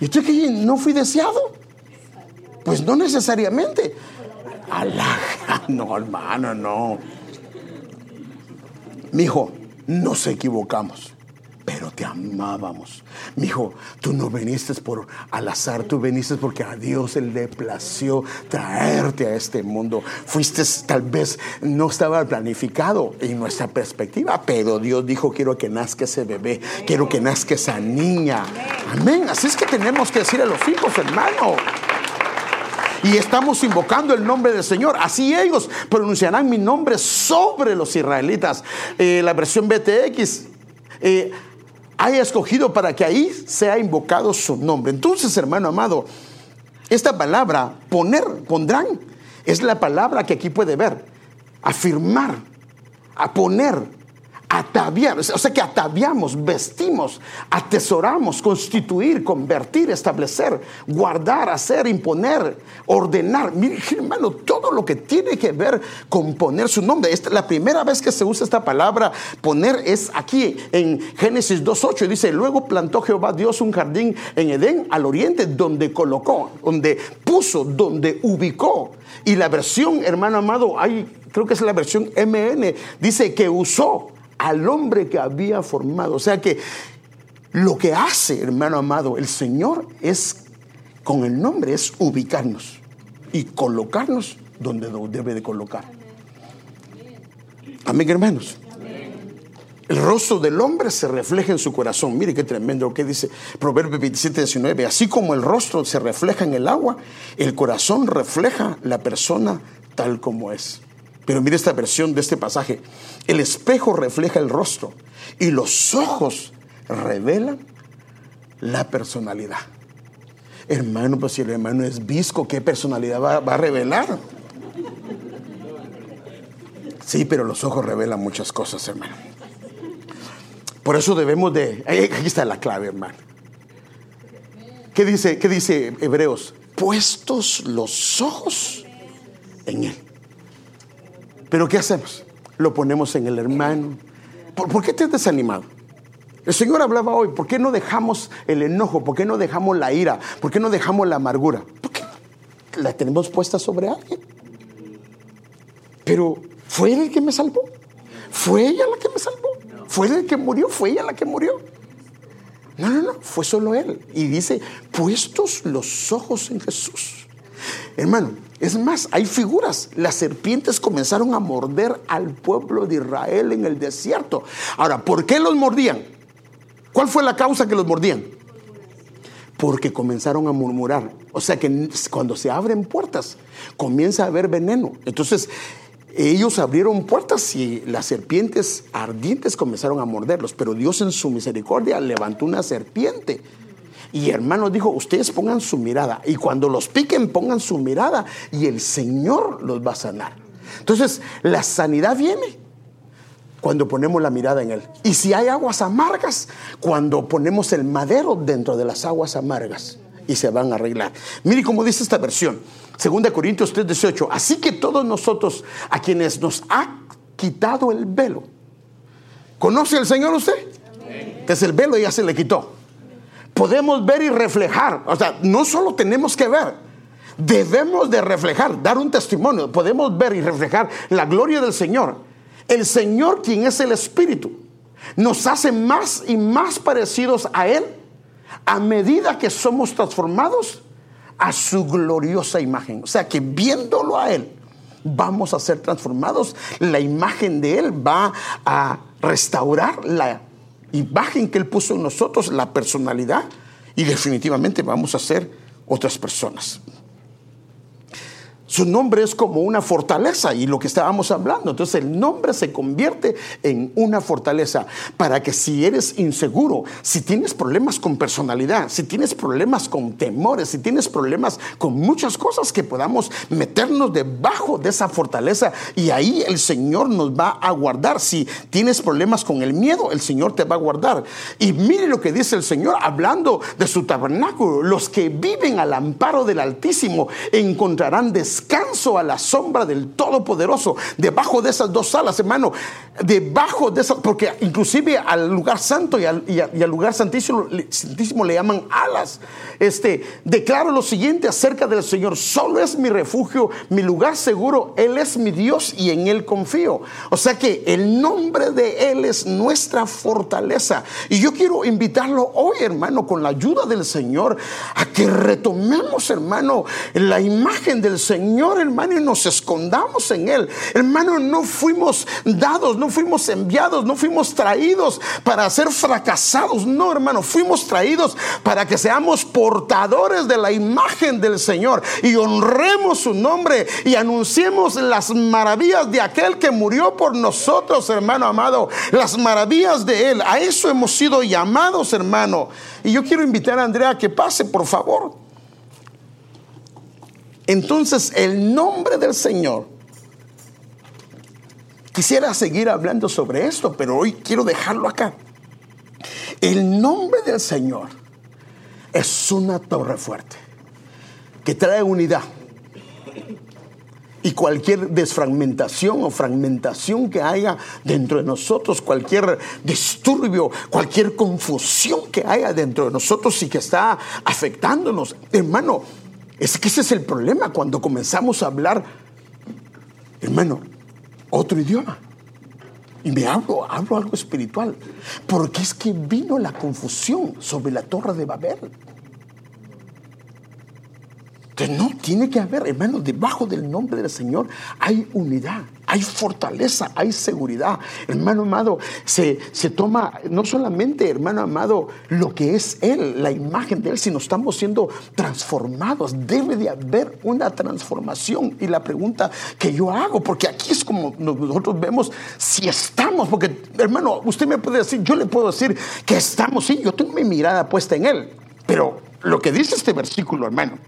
¿Y tú que no fui deseado? Pues no necesariamente. [laughs] no, hermano, no. Mi hijo, nos equivocamos pero te amábamos. Mi hijo, tú no viniste por al azar, tú viniste porque a Dios le plació traerte a este mundo. Fuiste, tal vez no estaba planificado en nuestra perspectiva, pero Dios dijo, quiero que nazca ese bebé, quiero que nazca esa niña. Amén. Así es que tenemos que decir a los hijos, hermano y estamos invocando el nombre del Señor. Así ellos pronunciarán mi nombre sobre los israelitas. Eh, la versión BTX. Eh, haya escogido para que ahí sea invocado su nombre. Entonces, hermano amado, esta palabra, poner, pondrán, es la palabra que aquí puede ver. Afirmar, a poner, ataviar, o sea que ataviamos, vestimos, atesoramos, constituir, convertir, establecer, guardar, hacer, imponer, ordenar. Mire, [laughs] hermano, todo lo que tiene que ver con poner su nombre. Esta, la primera vez que se usa esta palabra poner es aquí en Génesis 2.8. Dice, luego plantó Jehová Dios un jardín en Edén al oriente donde colocó, donde puso, donde ubicó. Y la versión, hermano amado, hay, creo que es la versión MN, dice que usó al hombre que había formado. O sea que lo que hace, hermano amado, el Señor es, con el nombre, es ubicarnos y colocarnos donde debe de colocar. Amén, hermanos. El rostro del hombre se refleja en su corazón. Mire qué tremendo lo que dice Proverbio 27, 19. Así como el rostro se refleja en el agua, el corazón refleja la persona tal como es. Pero mire esta versión de este pasaje. El espejo refleja el rostro y los ojos revelan la personalidad. Hermano, pues si el hermano es visco, ¿qué personalidad va, a revelar? Sí, pero los ojos revelan muchas cosas, hermano. Por eso debemos de... Aquí está la clave, hermano. ¿Qué dice, qué dice Hebreos? Puestos los ojos en Él. Pero ¿qué hacemos? Lo ponemos en el hermano. ¿Por, qué te has desanimado? El Señor hablaba hoy, ¿por qué no dejamos el enojo? ¿Por qué no dejamos la ira? ¿Por qué no dejamos la amargura? ¿Por qué la tenemos puesta sobre alguien? Pero ¿fue él el que me salvó? ¿Fue ella la que me salvó? ¿Fue él el que murió? ¿Fue ella la que murió? No, no, no, fue solo él. Y dice, puestos los ojos en Jesús. Hermano, es más, hay figuras. Las serpientes comenzaron a morder al pueblo de Israel en el desierto. Ahora, ¿por qué los mordían? ¿Cuál fue la causa que los mordían? Porque comenzaron a murmurar. O sea que cuando se abren puertas, comienza a haber veneno. Entonces, ellos abrieron puertas y las serpientes ardientes comenzaron a morderlos. Pero Dios en su misericordia levantó una serpiente y hermano dijo, ustedes pongan su mirada. Y cuando los piquen, pongan su mirada. Y el Señor los va a sanar. Entonces, la sanidad viene cuando ponemos la mirada en Él. Y si hay aguas amargas, cuando ponemos el madero dentro de las aguas amargas. Y se van a arreglar. Mire cómo dice esta versión. 2 Corintios 3:18. Así que todos nosotros, a quienes nos ha quitado el velo. ¿Conoce el Señor usted? Que es el velo ya se le quitó podemos ver y reflejar. O sea, no solo tenemos que ver, debemos de reflejar, dar un testimonio. Podemos ver y reflejar la gloria del Señor. El Señor, quien es el Espíritu, nos hace más y más parecidos a Él a medida que somos transformados a su gloriosa imagen. O sea que viéndolo a Él, vamos a ser transformados. La imagen de Él va a restaurar la imagen que Él puso en nosotros, la personalidad, y definitivamente vamos a ser otras personas. Su nombre es como una fortaleza y lo que estábamos hablando. Entonces el nombre se convierte en una fortaleza para que si eres inseguro, si tienes problemas con personalidad, si tienes problemas con temores, si tienes problemas con muchas cosas que podamos meternos debajo de esa fortaleza y ahí el Señor nos va a guardar. Si tienes problemas con el miedo, el Señor te va a guardar. Y mire lo que dice el Señor hablando de su tabernáculo. Los que viven al amparo del Altísimo encontrarán descanso descanso a la sombra del Todopoderoso, debajo de esas dos salas, hermano, debajo de esas, porque inclusive al lugar santo y al, lugar santísimo, santísimo, le llaman alas. Este, declaro lo siguiente acerca del Señor, solo es mi refugio, mi lugar seguro, Él es mi Dios y en Él confío. O sea que el nombre de Él es nuestra fortaleza. Y yo quiero invitarlo hoy, hermano, con la ayuda del Señor, a que retomemos, hermano, la imagen del Señor Señor, hermano, y nos escondamos en Él. Hermano, no fuimos dados, no fuimos enviados, no fuimos traídos para ser fracasados. No, hermano, fuimos traídos para que seamos portadores de la imagen del Señor y honremos su nombre y anunciemos las maravillas de aquel que murió por nosotros, hermano amado. Las maravillas de Él. A eso hemos sido llamados, hermano. Y yo quiero invitar a Andrea a que pase, por favor. Entonces el nombre del Señor, quisiera seguir hablando sobre esto, pero hoy quiero dejarlo acá. El nombre del Señor es una torre fuerte que trae unidad. Y cualquier desfragmentación o fragmentación que haya dentro de nosotros, cualquier disturbio, cualquier confusión que haya dentro de nosotros y que está afectándonos, hermano, es que ese es el problema cuando comenzamos a hablar, hermano, otro idioma. Y me hablo, hablo algo espiritual. Porque es que vino la confusión sobre la torre de Babel. No, tiene que haber, hermano, debajo del nombre del Señor hay unidad, hay fortaleza, hay seguridad. Hermano amado, se, se toma no solamente, hermano amado, lo que es Él, la imagen de Él, sino estamos siendo transformados. Debe de haber una transformación. Y la pregunta que yo hago, porque aquí es como nosotros vemos si estamos, porque hermano, usted me puede decir, yo le puedo decir que estamos, sí, yo tengo mi mirada puesta en Él. Pero lo que dice este versículo, hermano,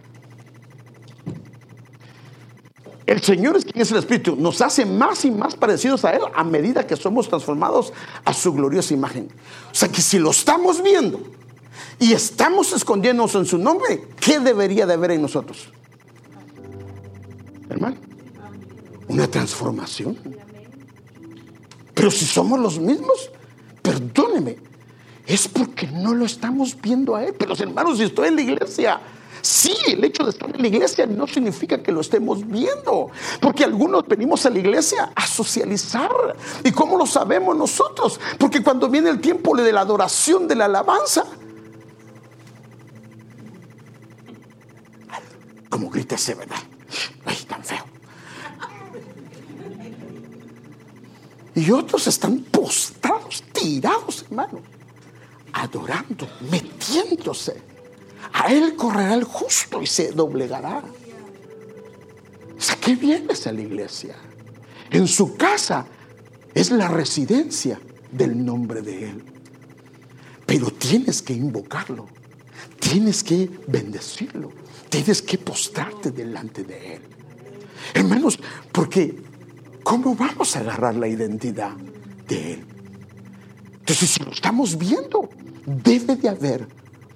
El Señor es quien es el Espíritu. Nos hace más y más parecidos a Él a medida que somos transformados a su gloriosa imagen. O sea que si lo estamos viendo y estamos escondiéndonos en su nombre, ¿qué debería de haber en nosotros? Hermano, una transformación. Pero si somos los mismos, perdóneme, es porque no lo estamos viendo a Él. Pero hermanos, si estoy en la iglesia, Sí, el hecho de estar en la iglesia no significa que lo estemos viendo, porque algunos venimos a la iglesia a socializar. ¿Y cómo lo sabemos nosotros? Porque cuando viene el tiempo de la adoración, de la alabanza, como grita ese, ¿verdad? Ay, tan feo. Y otros están postrados, tirados, hermano, adorando, metiéndose. A él correrá el justo y se doblegará. ¿qué vienes a la iglesia? En su casa es la residencia del nombre de Él. Pero tienes que invocarlo, tienes que bendecirlo, tienes que postrarte delante de Él. Hermanos, porque ¿cómo vamos a agarrar la identidad de Él? Entonces, si lo estamos viendo, debe de haber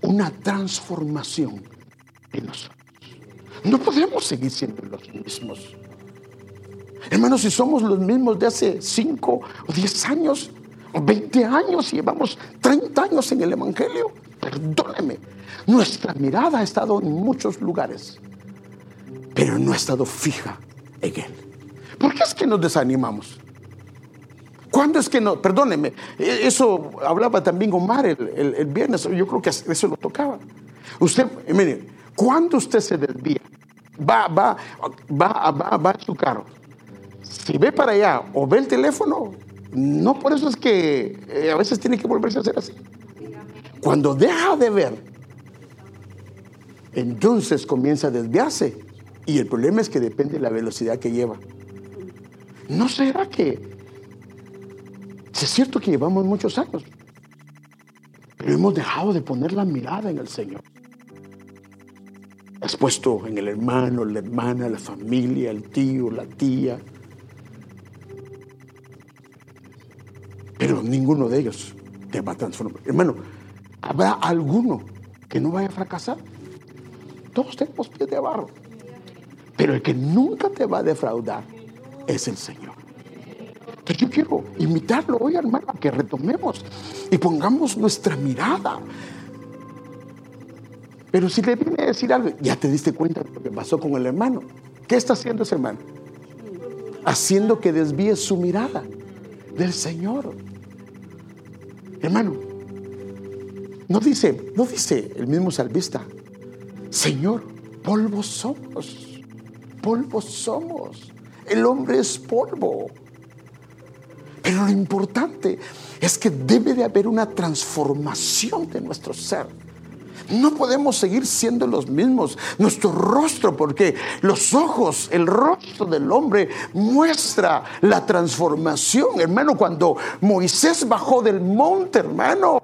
una transformación en nosotros. No podemos seguir siendo los mismos. Hermanos, si somos los mismos de hace 5 o 10 años, o 20 años, y llevamos 30 años en el Evangelio, perdóneme, nuestra mirada ha estado en muchos lugares, pero no ha estado fija en Él. ¿Por qué es que nos desanimamos? ¿Cuándo es que no? Perdóneme, e, eso hablaba también Omar el, el, viernes, yo creo que eso lo tocaba. Usted, mire, ¿cuándo usted se desvía? Va, va, va, va, va a su carro. Si ve para allá o ve el teléfono, no por eso es que eh, a veces tiene que volverse a hacer así. Cuando deja de ver, entonces comienza a desviarse. Y el problema es que depende de la velocidad que lleva. ¿No será que es cierto que llevamos muchos años, pero hemos dejado de poner la mirada en el Señor? Has puesto en el hermano, la hermana, la familia, el tío, la tía. Pero ninguno de ellos te va a transformar. Hermano, ¿habrá alguno que no vaya a fracasar? Todos tenemos pies de barro. Pero el que nunca te va a defraudar es el Señor. Entonces yo quiero invitarlo hoy, hermano, a que retomemos y pongamos nuestra mirada. Pero si le viene a decir algo, ya te diste cuenta de lo que pasó con el hermano. ¿Qué está haciendo ese hermano? Haciendo que desvíe su mirada del Señor. Hermano, no dice, no dice el mismo salvista, Señor, polvo somos, polvo somos. El hombre es polvo. Pero lo importante es que debe de haber una transformación de nuestro ser. No podemos seguir siendo los mismos. Nuestro rostro, porque los ojos, el rostro del hombre muestra la transformación. Hermano, cuando Moisés bajó del monte, hermano,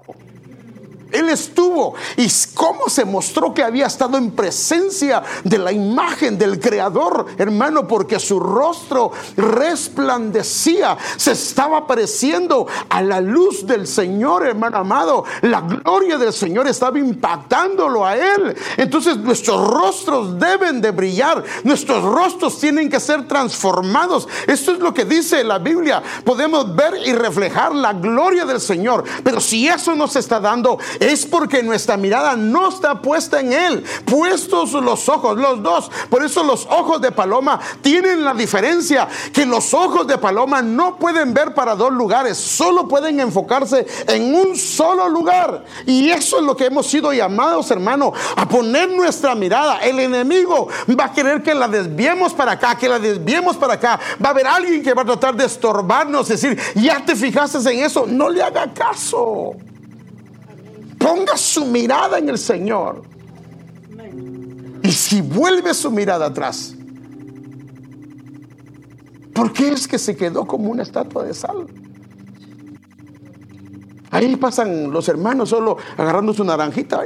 él estuvo y cómo se mostró que había estado en presencia de la imagen del Creador, hermano, porque su rostro resplandecía, se estaba pareciendo a la luz del Señor, hermano amado. La gloria del Señor estaba impactándolo a él. Entonces nuestros rostros deben de brillar, nuestros rostros tienen que ser transformados. Esto es lo que dice la Biblia. Podemos ver y reflejar la gloria del Señor, pero si eso no se está dando, es porque nuestra mirada no está puesta en Él. Puestos los ojos, los dos. Por eso los ojos de paloma tienen la diferencia que los ojos de paloma no pueden ver para dos lugares, solo pueden enfocarse en un solo lugar. Y eso es lo que hemos sido llamados, hermano, a poner nuestra mirada. El enemigo va a querer que la desviemos para acá, que la desviemos para acá. Va a haber alguien que va a tratar de estorbarnos, decir, ya te fijaste en eso, no le haga caso. Ponga su mirada en el Señor. Y si vuelve su mirada atrás, ¿por qué es que se quedó como una estatua de sal? Ahí pasan los hermanos solo agarrando su naranjita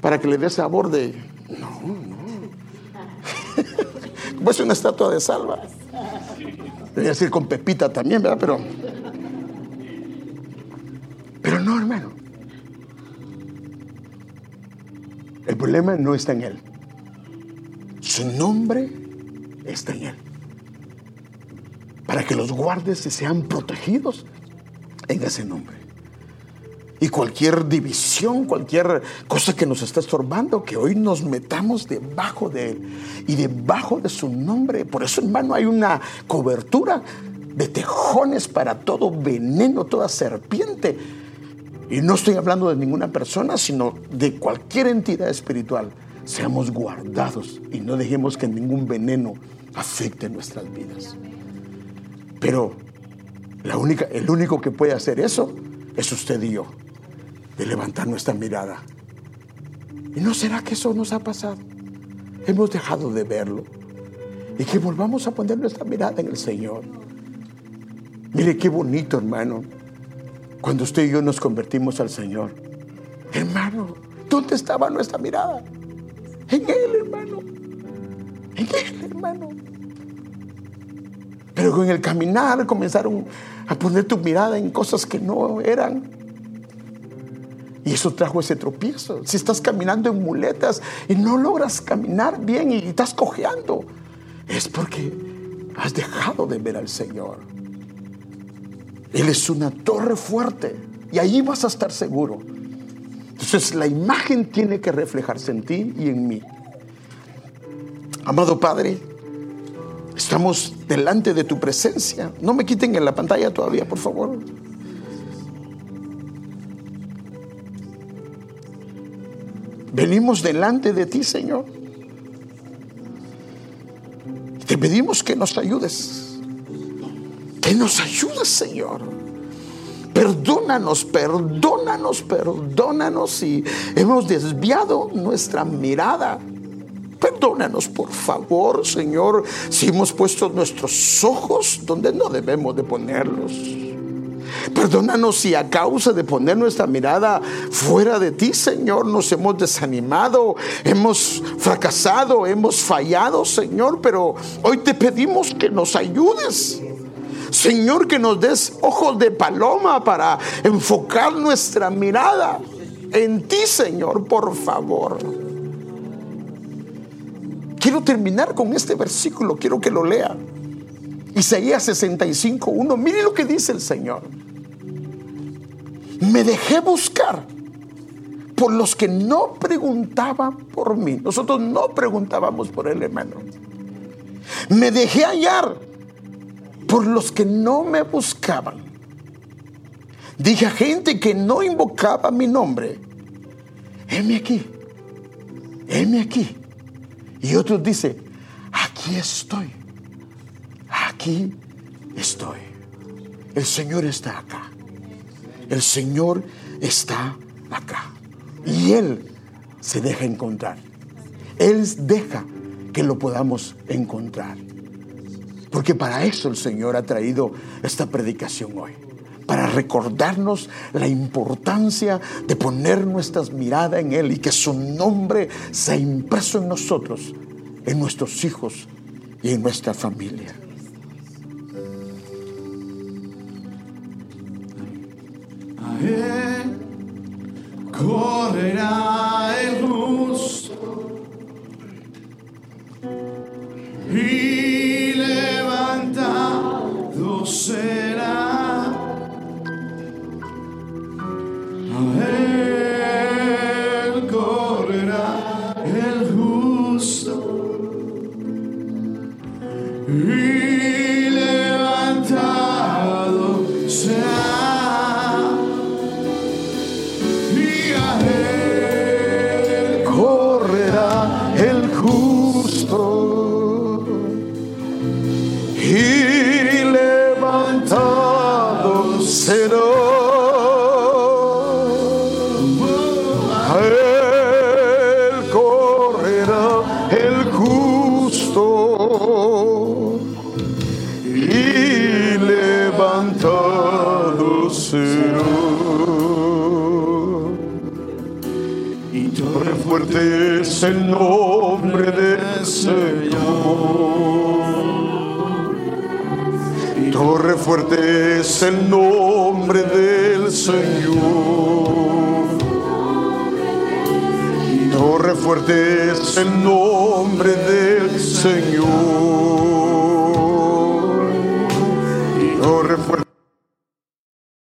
para que le dé sabor de... No, no. [laughs] Como es una estatua de salva. Debería decir con pepita también, ¿verdad? Pero... Pero no, hermano. El problema no está en Él. Su nombre está en Él. Para que los guardes sean protegidos en ese nombre. Y cualquier división, cualquier cosa que nos está estorbando, que hoy nos metamos debajo de Él y debajo de su nombre. Por eso, hermano, hay una cobertura de tejones para todo veneno, toda serpiente y no estoy hablando de ninguna persona, sino de cualquier entidad espiritual. Seamos guardados y no dejemos que ningún veneno afecte nuestras vidas. Pero la única, el único que puede hacer eso es usted y yo, de levantar nuestra mirada. ¿Y no será que eso nos ha pasado? Hemos dejado de verlo. Y que volvamos a poner nuestra mirada en el Señor. Mire qué bonito, hermano cuando usted y yo nos convertimos al Señor. Hermano, ¿dónde estaba nuestra mirada? En Él, hermano. En Él, hermano. Pero con el caminar comenzaron a poner tu mirada en cosas que no eran. Y eso trajo ese tropiezo. Si estás caminando en muletas y no logras caminar bien y estás cojeando, es porque has dejado de ver al Señor. Él es una torre fuerte y ahí vas a estar seguro. Entonces la imagen tiene que reflejarse en ti y en mí. Amado Padre, Estamos delante de tu presencia. No me quiten en la pantalla todavía, por favor. Venimos delante de ti, Señor. Te pedimos que nos ayudes. Que nos ayudes, Señor. Perdónanos, perdónanos, perdónanos si hemos desviado nuestra mirada Perdónanos, por favor, Señor, si hemos puesto nuestros ojos donde no debemos de ponerlos. Perdónanos si a causa de poner nuestra mirada fuera de ti, Señor, nos hemos desanimado, hemos fracasado, hemos fallado, Señor, pero hoy te pedimos que nos ayudes. Señor, que nos des ojos de paloma para enfocar nuestra mirada en ti, Señor, por favor. Quiero terminar con este versículo, quiero que lo lea. Isaías 65.1, mire lo que dice el Señor. Me dejé buscar por los que no preguntaban por mí. Nosotros no preguntábamos por el hermano. Me dejé hallar por los que no me buscaban. Dije a gente que no invocaba mi nombre, heme aquí, heme aquí. Y otros dicen, aquí estoy, aquí estoy. El Señor está acá. El Señor está acá. Y Él se deja encontrar. Él deja que lo podamos encontrar. Porque para eso el Señor ha traído esta predicación hoy. Para recordarnos la importancia de poner nuestras miradas en Él y que su nombre sea impreso en nosotros, en nuestros hijos y en nuestra familia. correrá